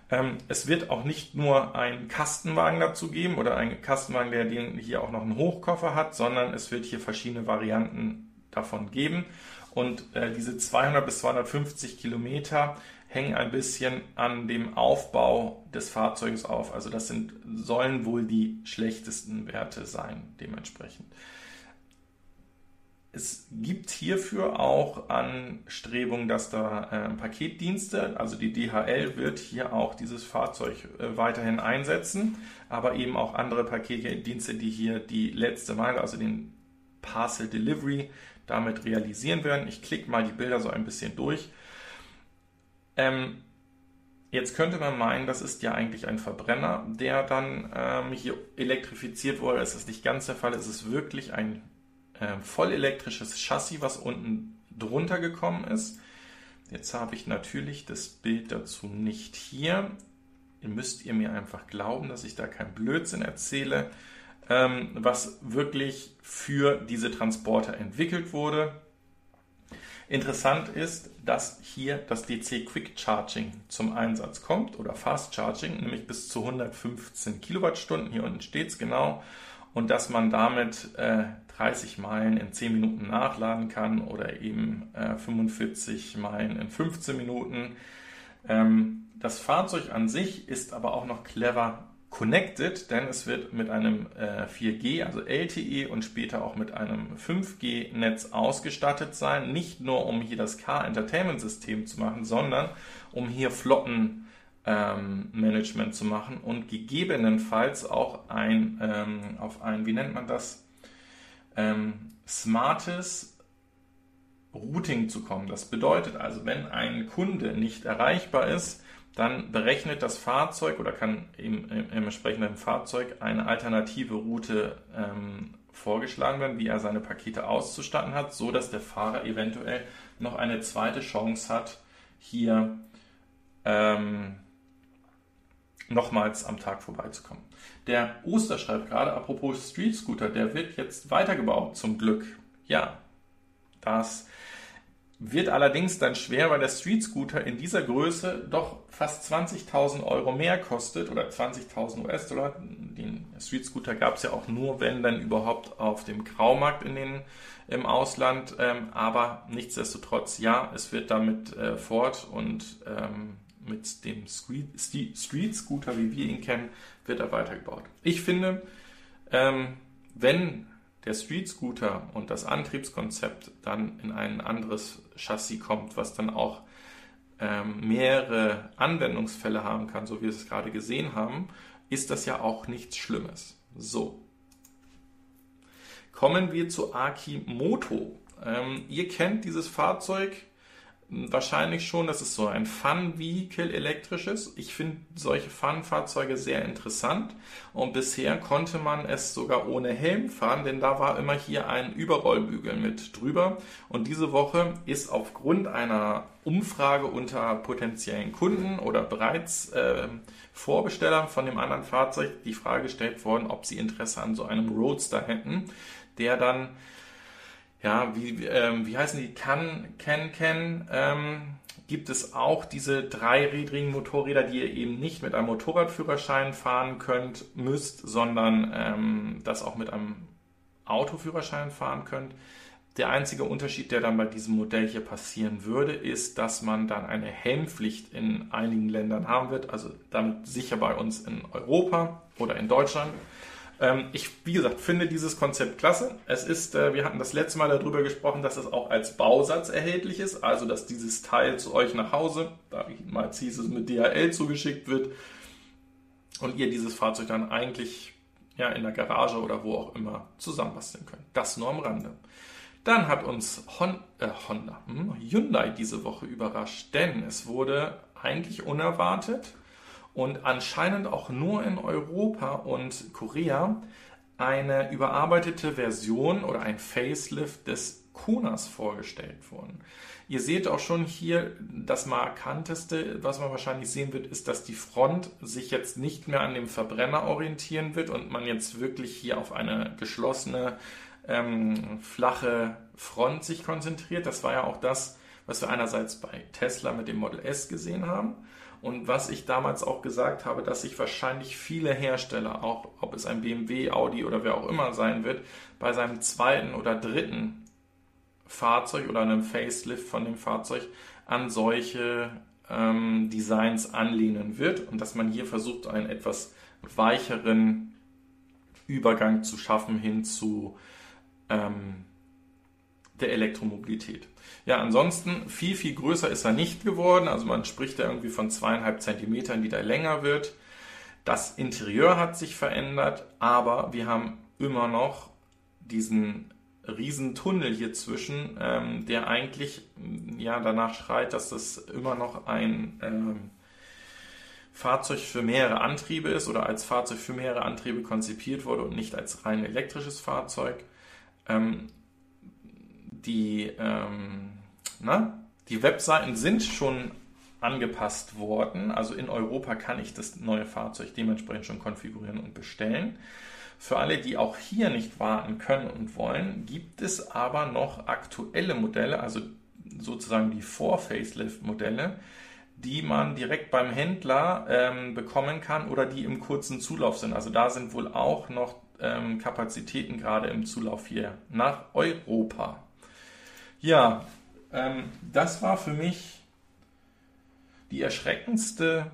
A: Ähm, es wird auch nicht nur einen Kastenwagen dazu geben oder einen Kastenwagen, der den hier auch noch einen Hochkoffer hat, sondern es wird hier verschiedene Varianten davon geben. Und äh, diese 200 bis 250 Kilometer hängen ein bisschen an dem Aufbau des Fahrzeuges auf. Also das sind, sollen wohl die schlechtesten Werte sein, dementsprechend. Es gibt hierfür auch Anstrebungen, dass da äh, Paketdienste, also die DHL wird hier auch dieses Fahrzeug äh, weiterhin einsetzen, aber eben auch andere Paketdienste, die hier die letzte Meile, also den Parcel Delivery, damit realisieren werden. Ich klicke mal die Bilder so ein bisschen durch. Ähm, jetzt könnte man meinen, das ist ja eigentlich ein Verbrenner, der dann ähm, hier elektrifiziert wurde. Das ist nicht ganz der Fall. Es ist wirklich ein äh, voll elektrisches Chassis, was unten drunter gekommen ist. Jetzt habe ich natürlich das Bild dazu nicht hier. Ihr müsst ihr mir einfach glauben, dass ich da kein Blödsinn erzähle, ähm, was wirklich für diese Transporter entwickelt wurde. Interessant ist, dass hier das DC Quick Charging zum Einsatz kommt oder Fast Charging, nämlich bis zu 115 Kilowattstunden. Hier unten steht es genau. Und dass man damit äh, 30 Meilen in 10 Minuten nachladen kann oder eben äh, 45 Meilen in 15 Minuten. Ähm, das Fahrzeug an sich ist aber auch noch clever connected, denn es wird mit einem äh, 4G, also LTE und später auch mit einem 5G-Netz ausgestattet sein. Nicht nur, um hier das Car-Entertainment-System zu machen, sondern um hier Flotten ähm, Management zu machen und gegebenenfalls auch ein, ähm, auf ein, wie nennt man das, ähm, smartes Routing zu kommen. Das bedeutet also, wenn ein Kunde nicht erreichbar ist, dann berechnet das Fahrzeug oder kann im, im, im entsprechenden Fahrzeug eine alternative Route ähm, vorgeschlagen werden, wie er seine Pakete auszustatten hat, so dass der Fahrer eventuell noch eine zweite Chance hat, hier ähm, nochmals am Tag vorbeizukommen. Der Oster schreibt gerade, apropos Street Scooter, der wird jetzt weitergebaut, zum Glück. Ja, das wird allerdings dann schwer, weil der Street Scooter in dieser Größe doch fast 20.000 Euro mehr kostet oder 20.000 US-Dollar. Den Street Scooter gab es ja auch nur, wenn dann überhaupt auf dem Graumarkt in den, im Ausland. Ähm, aber nichtsdestotrotz, ja, es wird damit äh, fort und ähm, mit dem Street Scooter, wie wir ihn kennen, wird er weitergebaut. Ich finde, ähm, wenn der Street Scooter und das Antriebskonzept dann in ein anderes Chassis kommt, was dann auch ähm, mehrere Anwendungsfälle haben kann, so wie wir es gerade gesehen haben, ist das ja auch nichts Schlimmes. So. Kommen wir zu Akimoto. Ähm, ihr kennt dieses Fahrzeug wahrscheinlich schon, das ist so ein Fun-Vehicle elektrisches. Ich finde solche Fun-Fahrzeuge sehr interessant und bisher konnte man es sogar ohne Helm fahren, denn da war immer hier ein Überrollbügel mit drüber. Und diese Woche ist aufgrund einer Umfrage unter potenziellen Kunden oder bereits äh, Vorbestellern von dem anderen Fahrzeug die Frage gestellt worden, ob sie Interesse an so einem Roadster hätten, der dann ja, wie, ähm, wie heißen die? Can, Can, Can, ähm, gibt es auch diese dreirädrigen Motorräder, die ihr eben nicht mit einem Motorradführerschein fahren könnt, müsst, sondern ähm, das auch mit einem Autoführerschein fahren könnt. Der einzige Unterschied, der dann bei diesem Modell hier passieren würde, ist, dass man dann eine Helmpflicht in einigen Ländern haben wird, also damit sicher bei uns in Europa oder in Deutschland. Ähm, ich, wie gesagt, finde dieses Konzept klasse. Es ist, äh, wir hatten das letzte Mal darüber gesprochen, dass es auch als Bausatz erhältlich ist, also dass dieses Teil zu euch nach Hause, damals hieß es mit DHL zugeschickt wird und ihr dieses Fahrzeug dann eigentlich ja, in der Garage oder wo auch immer zusammenbasteln könnt. Das nur am Rande. Dann hat uns Hon äh, Honda, hm, Hyundai diese Woche überrascht, denn es wurde eigentlich unerwartet und anscheinend auch nur in Europa und Korea eine überarbeitete Version oder ein Facelift des Konas vorgestellt worden. Ihr seht auch schon hier, das markanteste, was man wahrscheinlich sehen wird, ist, dass die Front sich jetzt nicht mehr an dem Verbrenner orientieren wird und man jetzt wirklich hier auf eine geschlossene, ähm, flache Front sich konzentriert. Das war ja auch das, was wir einerseits bei Tesla mit dem Model S gesehen haben und was ich damals auch gesagt habe, dass sich wahrscheinlich viele Hersteller, auch ob es ein BMW, Audi oder wer auch immer sein wird, bei seinem zweiten oder dritten Fahrzeug oder einem Facelift von dem Fahrzeug an solche ähm, Designs anlehnen wird und dass man hier versucht, einen etwas weicheren Übergang zu schaffen hin zu ähm, der Elektromobilität. Ja, ansonsten viel, viel größer ist er nicht geworden. Also man spricht da irgendwie von zweieinhalb Zentimetern, die da länger wird. Das Interieur hat sich verändert, aber wir haben immer noch diesen riesen Tunnel hier zwischen, ähm, der eigentlich ja danach schreit, dass das immer noch ein ähm, Fahrzeug für mehrere Antriebe ist oder als Fahrzeug für mehrere Antriebe konzipiert wurde und nicht als rein elektrisches Fahrzeug. Ähm, die, ähm, na, die Webseiten sind schon angepasst worden. Also in Europa kann ich das neue Fahrzeug dementsprechend schon konfigurieren und bestellen. Für alle, die auch hier nicht warten können und wollen, gibt es aber noch aktuelle Modelle, also sozusagen die Vor-Facelift-Modelle, die man direkt beim Händler ähm, bekommen kann oder die im kurzen Zulauf sind. Also da sind wohl auch noch ähm, Kapazitäten gerade im Zulauf hier nach Europa. Ja, ähm, das war für mich die erschreckendste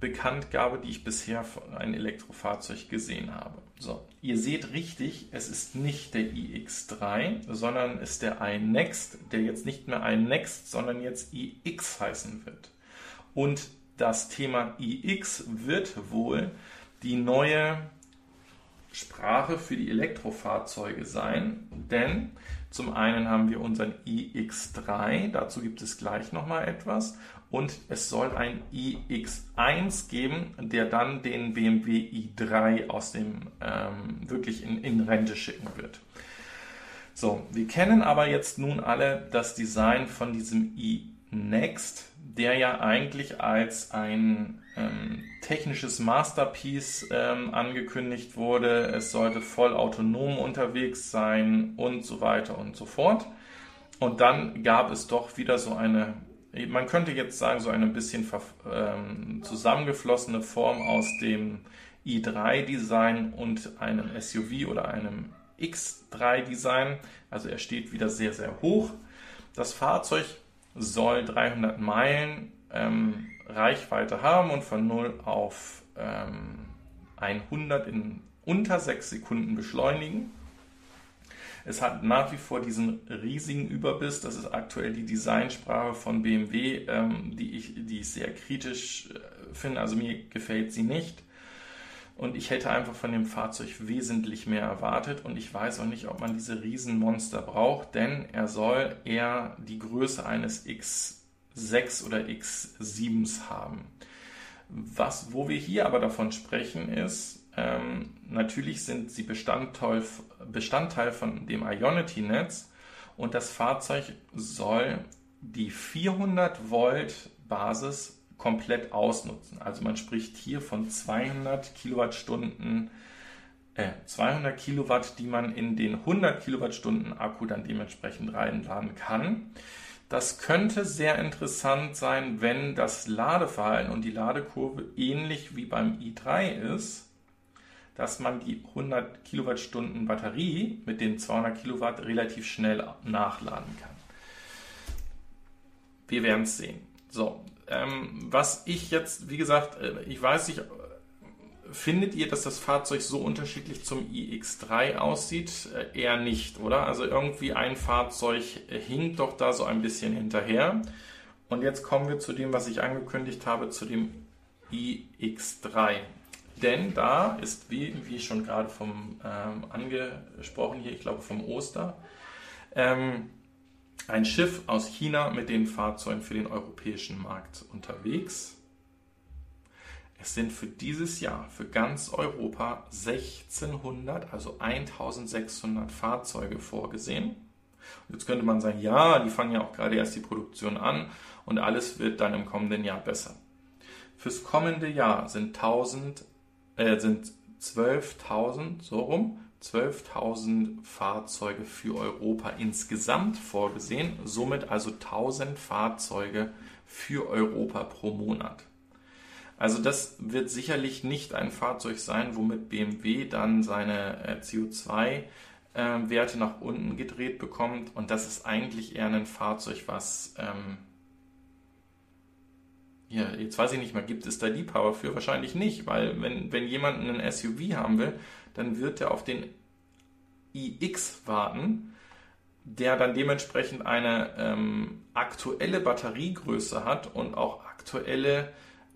A: Bekanntgabe, die ich bisher von einem Elektrofahrzeug gesehen habe. So, ihr seht richtig, es ist nicht der iX3, sondern ist der iNext, der jetzt nicht mehr iNext, sondern jetzt iX heißen wird. Und das Thema iX wird wohl die neue Sprache für die Elektrofahrzeuge sein, denn zum einen haben wir unseren iX3, dazu gibt es gleich nochmal etwas, und es soll ein iX1 geben, der dann den BMW i3 aus dem ähm, wirklich in, in Rente schicken wird. So, wir kennen aber jetzt nun alle das Design von diesem iNext, der ja eigentlich als ein ähm, technisches Masterpiece ähm, angekündigt wurde. Es sollte voll autonom unterwegs sein und so weiter und so fort. Und dann gab es doch wieder so eine, man könnte jetzt sagen, so eine bisschen ähm, zusammengeflossene Form aus dem i3-Design und einem SUV oder einem X3-Design. Also er steht wieder sehr, sehr hoch. Das Fahrzeug soll 300 Meilen ähm, Reichweite haben und von 0 auf ähm, 100 in unter 6 Sekunden beschleunigen. Es hat nach wie vor diesen riesigen Überbiss. Das ist aktuell die Designsprache von BMW, ähm, die, ich, die ich sehr kritisch äh, finde. Also mir gefällt sie nicht. Und ich hätte einfach von dem Fahrzeug wesentlich mehr erwartet. Und ich weiß auch nicht, ob man diese Riesenmonster braucht, denn er soll eher die Größe eines X6 oder X7s haben. Was, wo wir hier aber davon sprechen, ist, ähm, natürlich sind sie Bestandteil, Bestandteil von dem Ionity-Netz und das Fahrzeug soll die 400 Volt Basis komplett ausnutzen. Also man spricht hier von 200 Kilowattstunden, äh, 200 Kilowatt, die man in den 100 Kilowattstunden Akku dann dementsprechend reinladen kann. Das könnte sehr interessant sein, wenn das Ladeverhalten und die Ladekurve ähnlich wie beim i3 ist, dass man die 100 Kilowattstunden Batterie mit den 200 Kilowatt relativ schnell nachladen kann. Wir werden es sehen. So, ähm, was ich jetzt, wie gesagt, äh, ich weiß nicht, findet ihr, dass das Fahrzeug so unterschiedlich zum iX3 aussieht? Äh, eher nicht, oder? Also irgendwie ein Fahrzeug hinkt doch da so ein bisschen hinterher. Und jetzt kommen wir zu dem, was ich angekündigt habe, zu dem iX3. Denn da ist, wie, wie schon gerade vom ähm, angesprochen hier, ich glaube vom Oster, ähm, ein Schiff aus China mit den Fahrzeugen für den europäischen Markt unterwegs. Es sind für dieses Jahr für ganz Europa 1600, also 1600 Fahrzeuge vorgesehen. Jetzt könnte man sagen, ja, die fangen ja auch gerade erst die Produktion an und alles wird dann im kommenden Jahr besser. Fürs kommende Jahr sind 1000, äh, sind 12.000 so rum 12.000 Fahrzeuge für Europa insgesamt vorgesehen, somit also 1000 Fahrzeuge für Europa pro Monat. Also das wird sicherlich nicht ein Fahrzeug sein, womit BMW dann seine äh, CO2-Werte äh, nach unten gedreht bekommt. Und das ist eigentlich eher ein Fahrzeug, was... Ähm, ja, jetzt weiß ich nicht mal, gibt es da Liebhaber für? Wahrscheinlich nicht, weil wenn, wenn jemand einen SUV haben will, dann wird er auf den iX warten, der dann dementsprechend eine ähm, aktuelle Batteriegröße hat und auch aktuelle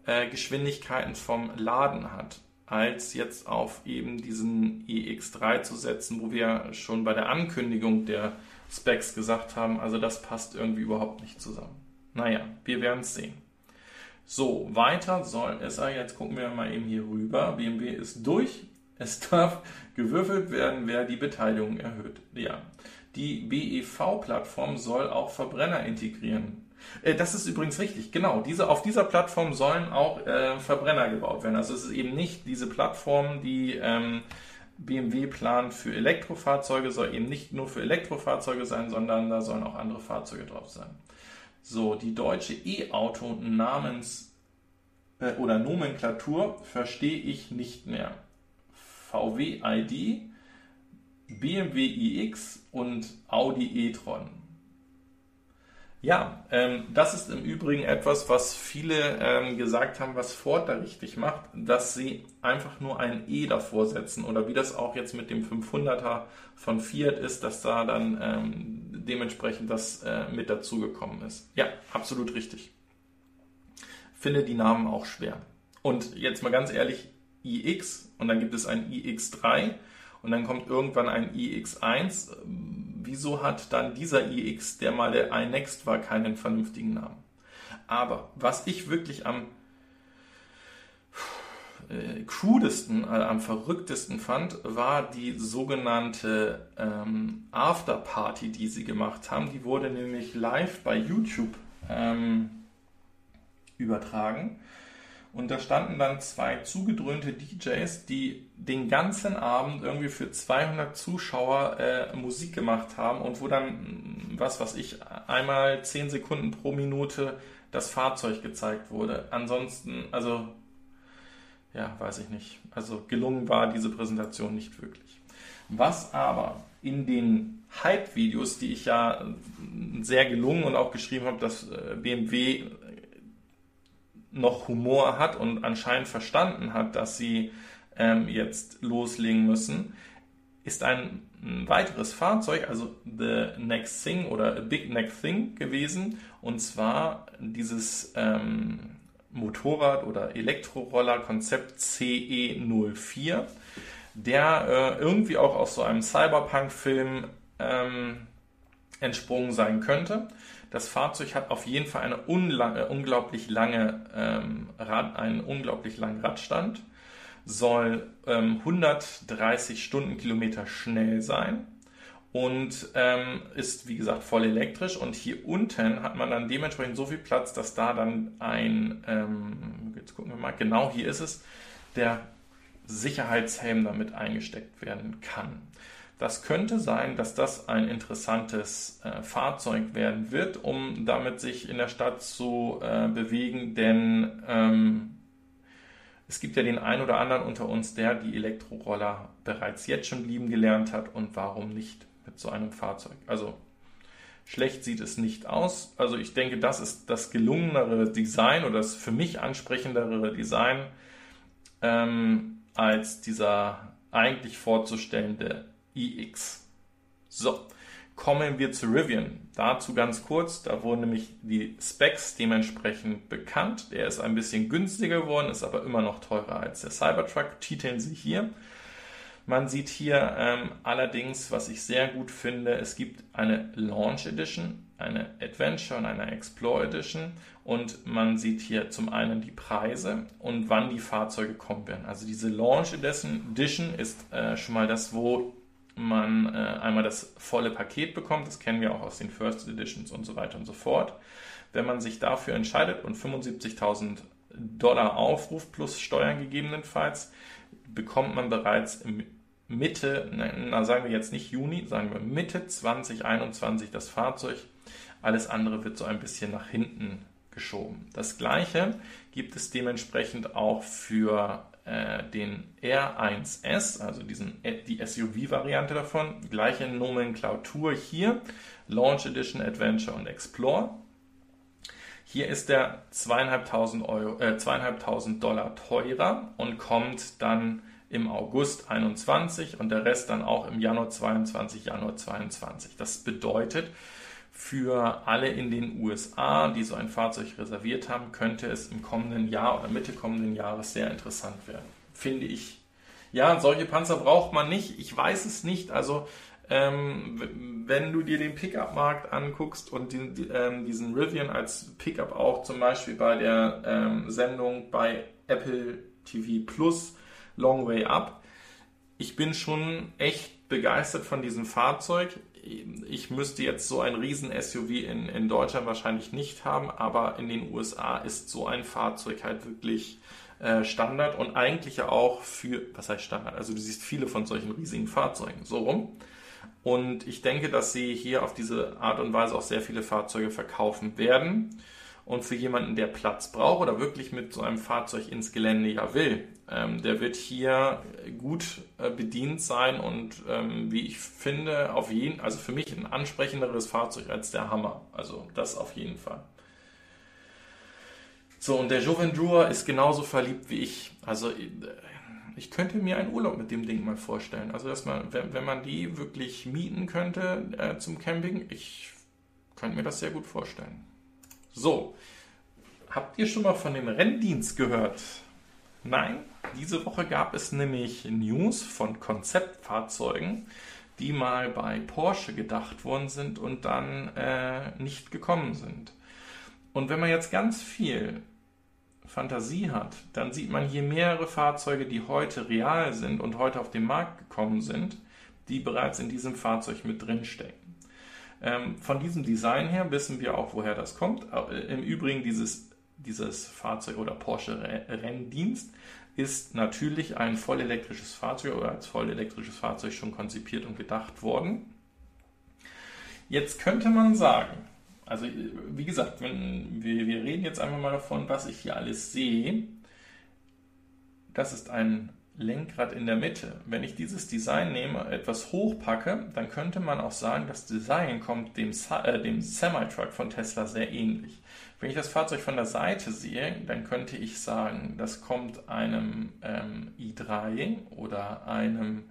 A: äh, Geschwindigkeiten vom Laden hat, als jetzt auf eben diesen iX3 zu setzen, wo wir schon bei der Ankündigung der Specs gesagt haben, also das passt irgendwie überhaupt nicht zusammen. Naja, wir werden es sehen. So, weiter soll es, jetzt gucken wir mal eben hier rüber. BMW ist durch. Es darf gewürfelt werden, wer die Beteiligung erhöht. Ja. Die BEV-Plattform soll auch Verbrenner integrieren. Äh, das ist übrigens richtig, genau. Diese, auf dieser Plattform sollen auch äh, Verbrenner gebaut werden. Also es ist eben nicht diese Plattform, die ähm, BMW plant für Elektrofahrzeuge, soll eben nicht nur für Elektrofahrzeuge sein, sondern da sollen auch andere Fahrzeuge drauf sein. So, die deutsche E-Auto Namens äh, oder Nomenklatur verstehe ich nicht mehr. VW ID, BMW iX und Audi e-tron. Ja, ähm, das ist im Übrigen etwas, was viele ähm, gesagt haben, was Ford da richtig macht, dass sie einfach nur ein E davor setzen oder wie das auch jetzt mit dem 500er von Fiat ist, dass da dann ähm, dementsprechend das äh, mit dazugekommen ist. Ja, absolut richtig. Finde die Namen auch schwer. Und jetzt mal ganz ehrlich, iX und dann gibt es ein iX3 und dann kommt irgendwann ein iX1 wieso hat dann dieser iX, der mal der iNext war, keinen vernünftigen Namen? Aber was ich wirklich am äh, crudesten, äh, am verrücktesten fand, war die sogenannte ähm, Afterparty, die sie gemacht haben. Die wurde nämlich live bei YouTube ähm, übertragen. Und da standen dann zwei zugedröhnte DJs, die den ganzen Abend irgendwie für 200 Zuschauer äh, Musik gemacht haben und wo dann, was was ich, einmal 10 Sekunden pro Minute das Fahrzeug gezeigt wurde. Ansonsten, also, ja, weiß ich nicht. Also gelungen war diese Präsentation nicht wirklich. Was aber in den Hype-Videos, die ich ja sehr gelungen und auch geschrieben habe, dass äh, BMW noch Humor hat und anscheinend verstanden hat, dass sie ähm, jetzt loslegen müssen, ist ein, weiteres Fahrzeug, also The Next Thing oder A Big Next Thing gewesen. Und zwar dieses ähm, Motorrad- oder Elektroroller-Konzept CE04, der äh, irgendwie auch aus so einem Cyberpunk-Film ähm, entsprungen sein könnte. Das Fahrzeug hat auf jeden Fall eine unlange, unglaublich lange, ähm, Rad, einen unglaublich langen Radstand, soll ähm, 130 Stundenkilometer schnell sein und ähm, ist wie gesagt voll elektrisch und hier unten hat man dann dementsprechend so viel Platz, dass da dann ein, ähm, jetzt gucken wir mal, genau hier ist es, der Sicherheitshelm damit eingesteckt werden kann. Das könnte sein, dass das ein interessantes äh, Fahrzeug werden wird, um damit sich in der Stadt zu äh, bewegen, denn ähm, es gibt ja den einen oder anderen unter uns, der die Elektroroller bereits jetzt schon lieben gelernt hat und warum nicht mit so einem Fahrzeug. Also schlecht sieht es nicht aus. Also ich denke, das ist das gelungenere Design oder das für mich ansprechendere Design ähm, als dieser eigentlich vorzustellende iX. So, kommen wir zu Rivian. Dazu ganz kurz, da wurden nämlich die Specs dementsprechend bekannt. Der ist ein bisschen günstiger geworden, ist aber immer noch teurer als der Cybertruck. Titeln sie hier. Man sieht hier ähm, allerdings, was ich sehr gut finde, es gibt eine Launch Edition, eine Adventure und eine Explore Edition und man sieht hier zum einen die Preise und wann die Fahrzeuge kommen werden. Also diese Launch Edition ist äh, schon mal das, wo man äh, einmal das volle Paket bekommt. Das kennen wir auch aus den First Editions und so weiter und so fort. Wenn man sich dafür entscheidet und 75.000 Dollar aufruft plus Steuern gegebenenfalls, bekommt man bereits im Mitte, na, sagen wir jetzt nicht Juni, sagen wir Mitte 2021 das Fahrzeug. Alles andere wird so ein bisschen nach hinten geschoben. Das gleiche gibt es dementsprechend auch für äh, den R1S, also diesen, äh, die SUV-Variante davon. Gleiche Nomenklatur hier, Launch Edition, Adventure und Explore. Hier ist der 2.500 Euro, äh, 2.500 Dollar teurer und kommt dann im August 21 und der Rest dann auch im Januar 22, Januar 22. Das bedeutet, für alle in den USA, die so ein Fahrzeug reserviert haben, könnte es im kommenden Jahr oder Mitte kommenden Jahres sehr interessant werden. Finde ich. Ja, solche Panzer braucht man nicht. Ich weiß es nicht. Also ähm, wenn du dir den Pickup-Markt anguckst und die, ähm, diesen Rivian als Pickup auch zum Beispiel bei der ähm, Sendung bei Apple TV Plus Long Way Up, ich bin schon echt begeistert von diesem Fahrzeug. Ich müsste jetzt so ein riesen SUV in, in Deutschland wahrscheinlich nicht haben, aber in den USA ist so ein Fahrzeug halt wirklich äh, Standard und eigentlich ja auch für, was heißt Standard? Also du siehst viele von solchen riesigen Fahrzeugen so rum. Und ich denke, dass sie hier auf diese Art und Weise auch sehr viele Fahrzeuge verkaufen werden. Und für jemanden, der Platz braucht oder wirklich mit so einem Fahrzeug ins Gelände ja will, ähm, der wird hier gut äh, bedient sein und ähm, wie ich finde, auf jeden, also für mich ein ansprechenderes Fahrzeug als der Hammer. Also das auf jeden Fall. So, und der Joven Drewer ist genauso verliebt wie ich. Also äh, ich könnte mir einen Urlaub mit dem Ding mal vorstellen. Also, dass man, wenn, wenn man die wirklich mieten könnte äh, zum Camping, ich könnte mir das sehr gut vorstellen. So, habt ihr schon mal von dem Renndienst gehört? Nein, diese Woche gab es nämlich News von Konzeptfahrzeugen, die mal bei Porsche gedacht worden sind und dann äh, nicht gekommen sind. Und wenn man jetzt ganz viel Fantasie hat, dann sieht man hier mehrere Fahrzeuge, die heute real sind und heute auf den Markt gekommen sind, die bereits in diesem Fahrzeug mit drin stecken. Ähm, von diesem Design her wissen wir auch, woher das kommt. Äh, Im Übrigen, dieses, dieses Fahrzeug oder Porsche Renndienst ist natürlich ein vollelektrisches Fahrzeug oder als vollelektrisches Fahrzeug schon konzipiert und gedacht worden. Jetzt könnte man sagen, also wie gesagt, wenn wir, wir reden jetzt einfach mal davon, was ich hier alles sehe. Das ist ein Lenkrad in der Mitte. Wenn ich dieses Design nehme, etwas hochpacke, dann könnte man auch sagen, das Design kommt dem, äh, dem Semi-Truck von Tesla sehr ähnlich. Wenn ich das Fahrzeug von der Seite sehe, dann könnte ich sagen, das kommt einem ähm, i3 oder einem,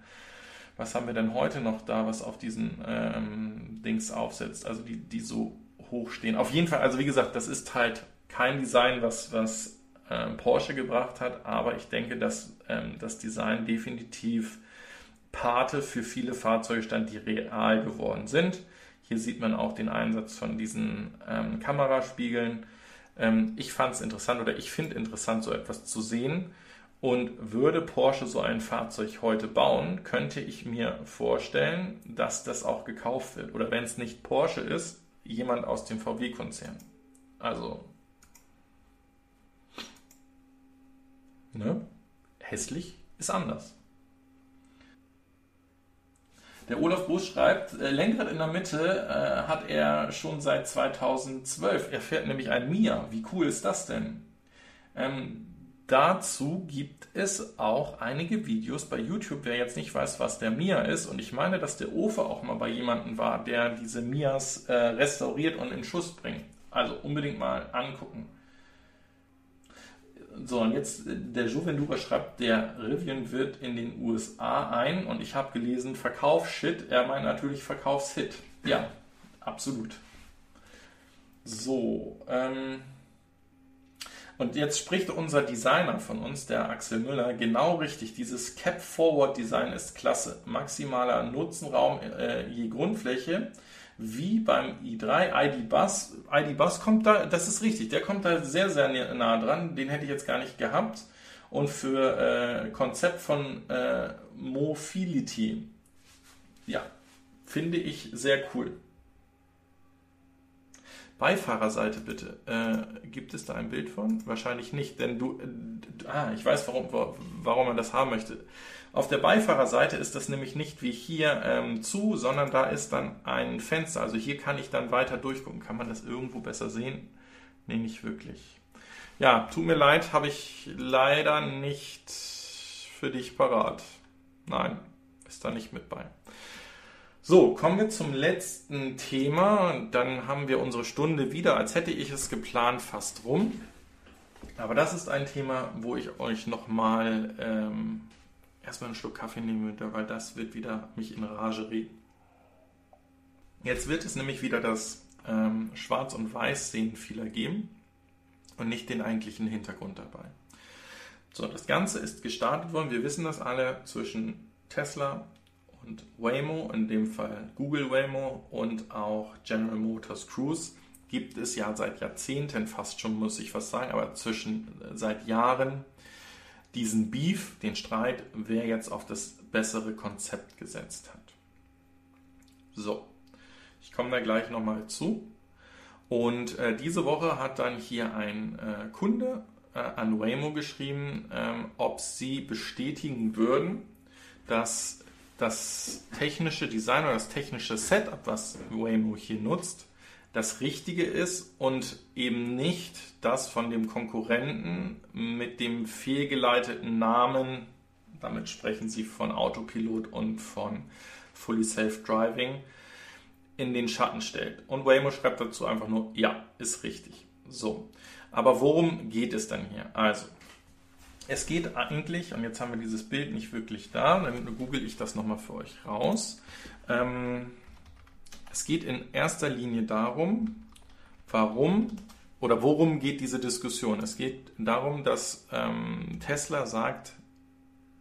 A: was haben wir denn heute noch da, was auf diesen ähm, Dings aufsetzt, also die, die so hochstehen. Auf jeden Fall, also wie gesagt, das ist halt kein Design, was, was Porsche gebracht hat, aber ich denke, dass ähm, das Design definitiv Pate für viele Fahrzeuge stand, die real geworden sind. Hier sieht man auch den Einsatz von diesen ähm, Kameraspiegeln. Ähm, ich fand es interessant oder ich finde interessant, so etwas zu sehen. Und würde Porsche so ein Fahrzeug heute bauen, könnte ich mir vorstellen, dass das auch gekauft wird. Oder wenn es nicht Porsche ist, jemand aus dem VW-Konzern. Also, ne? hässlich ist anders. Der Olaf Busch schreibt, äh, Lenkrad in der Mitte äh, hat er schon seit 2012. Er fährt nämlich ein Mia. Wie cool ist das denn? Ähm, Dazu gibt es auch einige Videos bei YouTube, wer jetzt nicht weiß, was der Mia ist. Und ich meine, dass der Ofe auch mal bei jemandem war, der diese Mias äh, restauriert und in Schuss bringt. Also unbedingt mal angucken. So, und jetzt äh, der Juventura schreibt, der Rivian wird in den USA ein und ich habe gelesen, Verkaufsshit. Er meint natürlich Verkaufshit. Ja, absolut. So, ähm. Und jetzt spricht unser Designer von uns, der Axel Müller, genau richtig. Dieses Cap-Forward-Design ist klasse. Maximaler Nutzenraum äh, je Grundfläche. Wie beim i3, ID-Bus. ID-Bus kommt da, das ist richtig, der kommt da sehr, sehr nah dran. Den hätte ich jetzt gar nicht gehabt. Und für äh, Konzept von äh, Mobility, ja, finde ich sehr cool. Beifahrerseite bitte. Äh, gibt es da ein Bild von? Wahrscheinlich nicht, denn du. Äh, ah, ich weiß, warum, warum man das haben möchte. Auf der Beifahrerseite ist das nämlich nicht wie hier ähm, zu, sondern da ist dann ein Fenster. Also hier kann ich dann weiter durchgucken. Kann man das irgendwo besser sehen? Nee, nicht wirklich. Ja, tut mir leid, habe ich leider nicht für dich parat. Nein, ist da nicht mit bei. So, kommen wir zum letzten Thema. Dann haben wir unsere Stunde wieder, als hätte ich es geplant, fast rum. Aber das ist ein Thema, wo ich euch nochmal ähm, erstmal einen Schluck Kaffee nehmen weil das wird wieder mich in Rage reden. Jetzt wird es nämlich wieder das ähm, Schwarz- und Weiß-Sehen-Fehler geben und nicht den eigentlichen Hintergrund dabei. So, das Ganze ist gestartet worden, wir wissen das alle, zwischen Tesla und Waymo, in dem Fall Google Waymo und auch General Motors Cruise, gibt es ja seit Jahrzehnten fast schon, muss ich fast sagen, aber zwischen äh, seit Jahren diesen Beef, den Streit, wer jetzt auf das bessere Konzept gesetzt hat. So, ich komme da gleich nochmal zu. Und äh, diese Woche hat dann hier ein äh, Kunde äh, an Waymo geschrieben, ähm, ob sie bestätigen würden, dass das technische Design oder das technische Setup, was Waymo hier nutzt, das Richtige ist und eben nicht das von dem Konkurrenten mit dem fehlgeleiteten Namen, damit sprechen sie von Autopilot und von Fully Self-Driving, in den Schatten stellt. Und Waymo schreibt dazu einfach nur, ja, ist richtig. So. Aber worum geht es dann hier? Also, es geht eigentlich, und jetzt haben wir dieses Bild nicht wirklich da, dann google ich das nochmal für euch raus. Ähm, es geht in erster Linie darum, warum oder worum geht diese Diskussion? Es geht darum, dass ähm, Tesla sagt,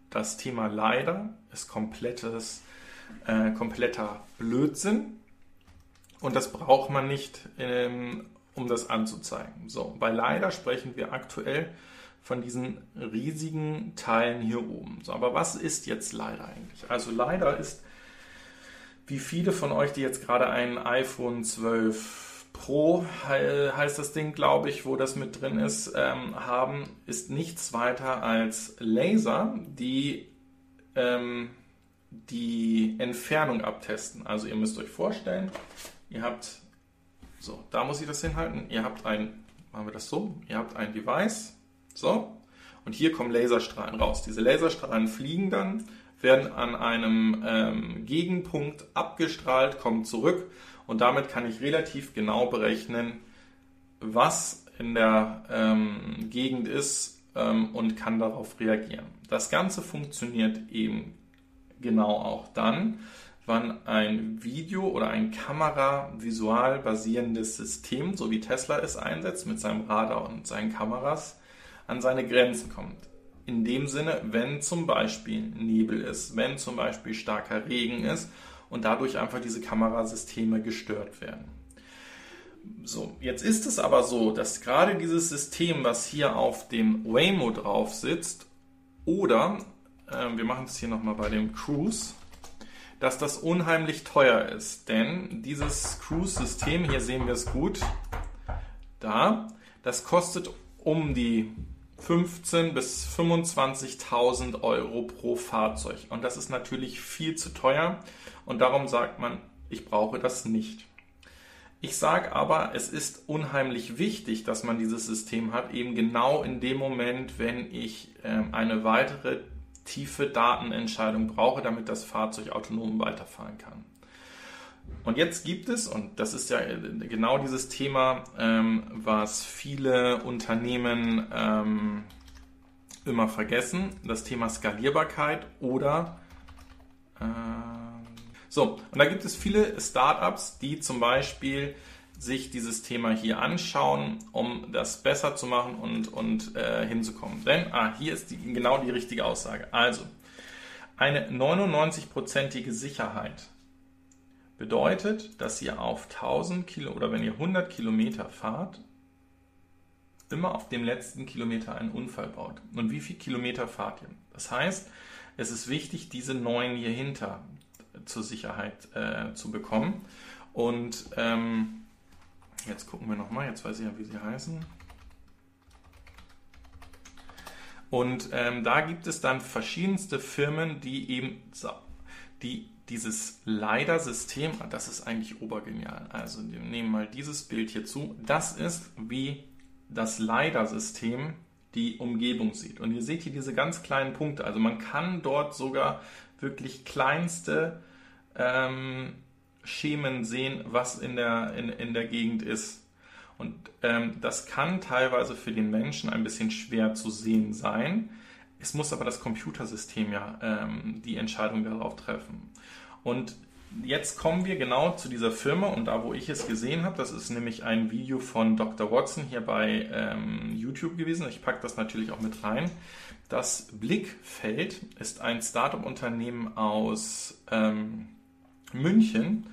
A: das Thema leider ist komplettes, äh, kompletter Blödsinn und das braucht man nicht, ähm, um das anzuzeigen. So, bei leider sprechen wir aktuell von diesen riesigen Teilen hier oben. So, aber was ist jetzt leider eigentlich? Also leider ist wie viele von euch, die jetzt gerade ein iPhone 12 Pro heißt das Ding, glaube ich, wo das mit drin ist, ähm, haben, ist nichts weiter als Laser, die ähm, die Entfernung abtesten. Also ihr müsst euch vorstellen, ihr habt, so, da muss ich das hinhalten, ihr habt ein, machen wir das so, ihr habt ein Device, so, und hier kommen Laserstrahlen raus. Diese Laserstrahlen fliegen dann werden an einem ähm, Gegenpunkt abgestrahlt, kommen zurück und damit kann ich relativ genau berechnen, was in der ähm, Gegend ist ähm, und kann darauf reagieren. Das Ganze funktioniert eben genau auch dann, wann ein Video oder ein Kamera-visual basierendes System, so wie Tesla es einsetzt mit seinem Radar und seinen Kameras, an seine Grenzen kommt in dem Sinne, wenn zum Beispiel Nebel ist, wenn zum Beispiel starker Regen ist und dadurch einfach diese Kamerasysteme gestört werden. So, jetzt ist es aber so, dass gerade dieses System, was hier auf dem Waymo drauf sitzt, oder äh, wir machen es hier nochmal bei dem Cruise, dass das unheimlich teuer ist. Denn dieses Cruise-System, hier sehen wir es gut, da, das kostet um die 15.000 bis 25.000 Euro pro Fahrzeug. Und das ist natürlich viel zu teuer und darum sagt man, ich brauche das nicht. Ich sage aber, es ist unheimlich wichtig, dass man dieses System hat, eben genau in dem Moment, wenn ich äh, eine weitere tiefe Datenentscheidung brauche, damit das Fahrzeug autonom weiterfahren kann. Und jetzt gibt es, und das ist ja genau dieses Thema, ähm, was viele Unternehmen ähm, immer vergessen, das Thema Skalierbarkeit oder äh, so, und da gibt es viele Startups, die zum Beispiel sich dieses Thema hier anschauen, um das besser zu machen und, und äh, hinzukommen. Denn, ah, hier ist die, genau die richtige Aussage. Also, eine 99-prozentige Sicherheit Bedeutet, dass ihr auf 1000 Kilo oder wenn ihr 100 Kilometer fahrt, immer auf dem letzten Kilometer einen Unfall baut. Und wie viel Kilometer fahrt ihr? Das heißt, es ist wichtig, diese neuen hier hinter zur Sicherheit äh, zu bekommen. Und ähm, jetzt gucken wir nochmal, jetzt weiß ich ja, wie sie heißen. Und ähm, da gibt es dann verschiedenste Firmen, die eben die dieses LiDAR-System, das ist eigentlich obergenial. Also wir nehmen mal dieses Bild hier zu. Das ist, wie das LiDAR-System die Umgebung sieht. Und ihr seht hier diese ganz kleinen Punkte. Also man kann dort sogar wirklich kleinste ähm, Schemen sehen, was in der, in, in der Gegend ist. Und ähm, das kann teilweise für den Menschen ein bisschen schwer zu sehen sein. Es muss aber das Computersystem ja ähm, die Entscheidung darauf treffen. Und jetzt kommen wir genau zu dieser Firma und da, wo ich es gesehen habe, das ist nämlich ein Video von Dr. Watson hier bei ähm, YouTube gewesen. Ich packe das natürlich auch mit rein. Das Blickfeld ist ein Startup-Unternehmen aus ähm, München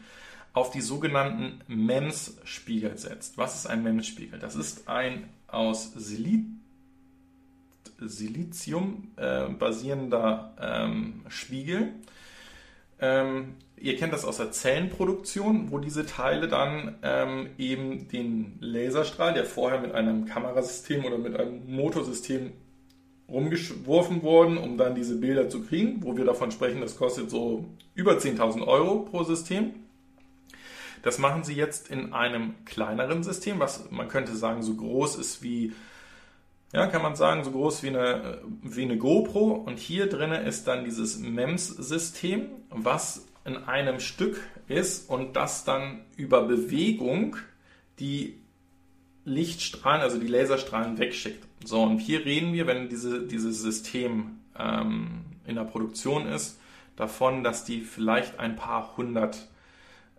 A: auf die sogenannten MEMS-Spiegel setzt. Was ist ein MEMS-Spiegel? Das ist ein aus Silit Silizium äh, basierender ähm, Spiegel. Ähm, ihr kennt das aus der Zellenproduktion, wo diese Teile dann ähm, eben den Laserstrahl, der vorher mit einem Kamerasystem oder mit einem Motorsystem rumgeworfen wurden, um dann diese Bilder zu kriegen, wo wir davon sprechen, das kostet so über 10.000 Euro pro System. Das machen sie jetzt in einem kleineren System, was man könnte sagen so groß ist wie ja, kann man sagen, so groß wie eine, wie eine GoPro. Und hier drin ist dann dieses MEMS-System, was in einem Stück ist und das dann über Bewegung die Lichtstrahlen, also die Laserstrahlen wegschickt. So, und hier reden wir, wenn diese, dieses System ähm, in der Produktion ist, davon, dass die vielleicht ein paar hundert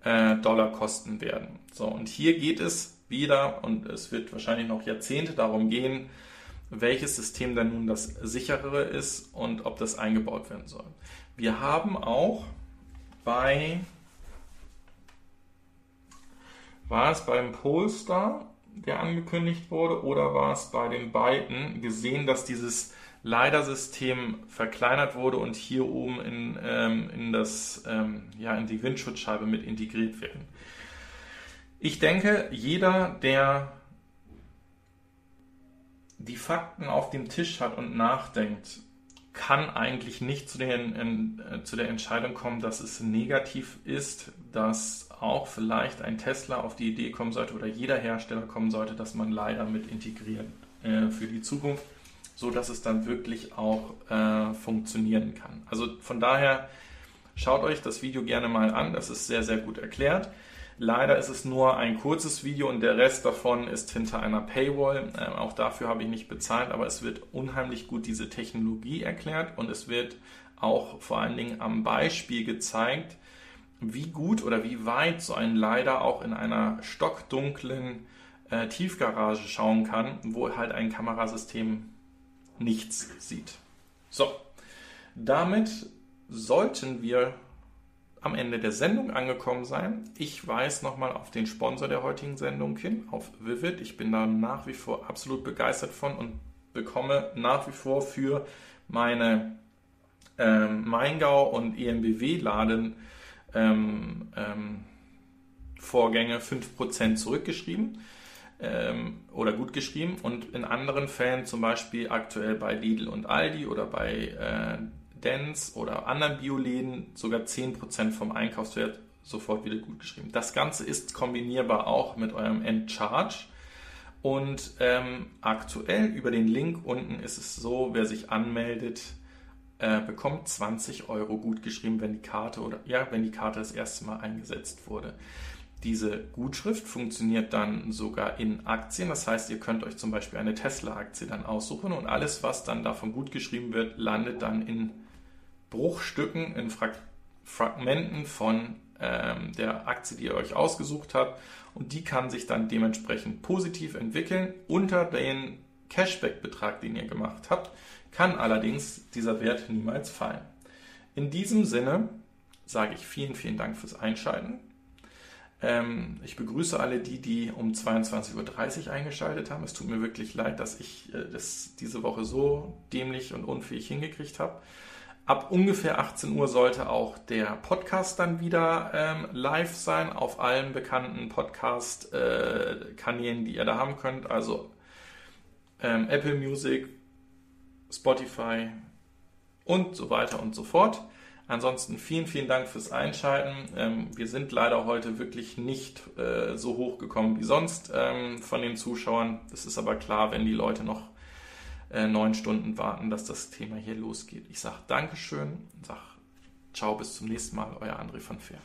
A: äh, Dollar kosten werden. So, und hier geht es wieder, und es wird wahrscheinlich noch Jahrzehnte darum gehen, welches System dann nun das sicherere ist und ob das eingebaut werden soll. Wir haben auch bei, war es beim Polestar, der angekündigt wurde, oder war es bei den beiden gesehen, dass dieses LiDAR-System verkleinert wurde und hier oben in, ähm, in, das, ähm, ja, in die Windschutzscheibe mit integriert werden. Ich denke, jeder, der die Fakten auf dem Tisch hat und nachdenkt, kann eigentlich nicht zu, den, in, äh, zu der Entscheidung kommen, dass es negativ ist, dass auch vielleicht ein Tesla auf die Idee kommen sollte oder jeder Hersteller kommen sollte, dass man leider mit integriert äh, für die Zukunft, so dass es dann wirklich auch äh, funktionieren kann. Also von daher schaut euch das Video gerne mal an, das ist sehr, sehr gut erklärt. Leider ist es nur ein kurzes Video und der Rest davon ist hinter einer Paywall. Ähm, auch dafür habe ich nicht bezahlt, aber es wird unheimlich gut diese Technologie erklärt und es wird auch vor allen Dingen am Beispiel gezeigt, wie gut oder wie weit so ein Leider auch in einer stockdunklen äh, Tiefgarage schauen kann, wo halt ein Kamerasystem nichts sieht. So, damit sollten wir am Ende der Sendung angekommen sein. Ich weise nochmal auf den Sponsor der heutigen Sendung hin, auf Vivid. Ich bin da nach wie vor absolut begeistert von und bekomme nach wie vor für meine ähm, Maingau und EMBW-Laden ähm, ähm, Vorgänge 5% zurückgeschrieben ähm, oder gut geschrieben und in anderen Fällen, zum Beispiel aktuell bei Lidl und Aldi oder bei äh, Dance oder anderen Bioläden sogar 10% vom Einkaufswert sofort wieder gut geschrieben. Das Ganze ist kombinierbar auch mit eurem Endcharge. Und ähm, aktuell über den Link unten ist es so, wer sich anmeldet, äh, bekommt 20 Euro gut geschrieben, wenn die Karte oder ja, wenn die Karte das erste Mal eingesetzt wurde. Diese Gutschrift funktioniert dann sogar in Aktien. Das heißt, ihr könnt euch zum Beispiel eine Tesla-Aktie dann aussuchen und alles, was dann davon gut geschrieben wird, landet dann in Bruchstücken, in Frag Fragmenten von ähm, der Aktie, die ihr euch ausgesucht habt. Und die kann sich dann dementsprechend positiv entwickeln. Unter den Cashback-Betrag, den ihr gemacht habt, kann allerdings dieser Wert niemals fallen. In diesem Sinne sage ich vielen, vielen Dank fürs Einschalten. Ähm, ich begrüße alle die, die um 22.30 Uhr eingeschaltet haben. Es tut mir wirklich leid, dass ich äh, das diese Woche so dämlich und unfähig hingekriegt habe. Ab ungefähr 18 Uhr sollte auch der Podcast dann wieder ähm, live sein auf allen bekannten Podcast-Kanälen, äh, die ihr da haben könnt. Also ähm, Apple Music, Spotify und so weiter und so fort. Ansonsten vielen, vielen Dank fürs Einschalten. Ähm, wir sind leider heute wirklich nicht äh, so hoch gekommen wie sonst ähm, von den Zuschauern. Es ist aber klar, wenn die Leute noch äh, neun Stunden warten, dass das Thema hier losgeht. Ich sage Dankeschön, sage Ciao, bis zum nächsten Mal, euer André von Fair.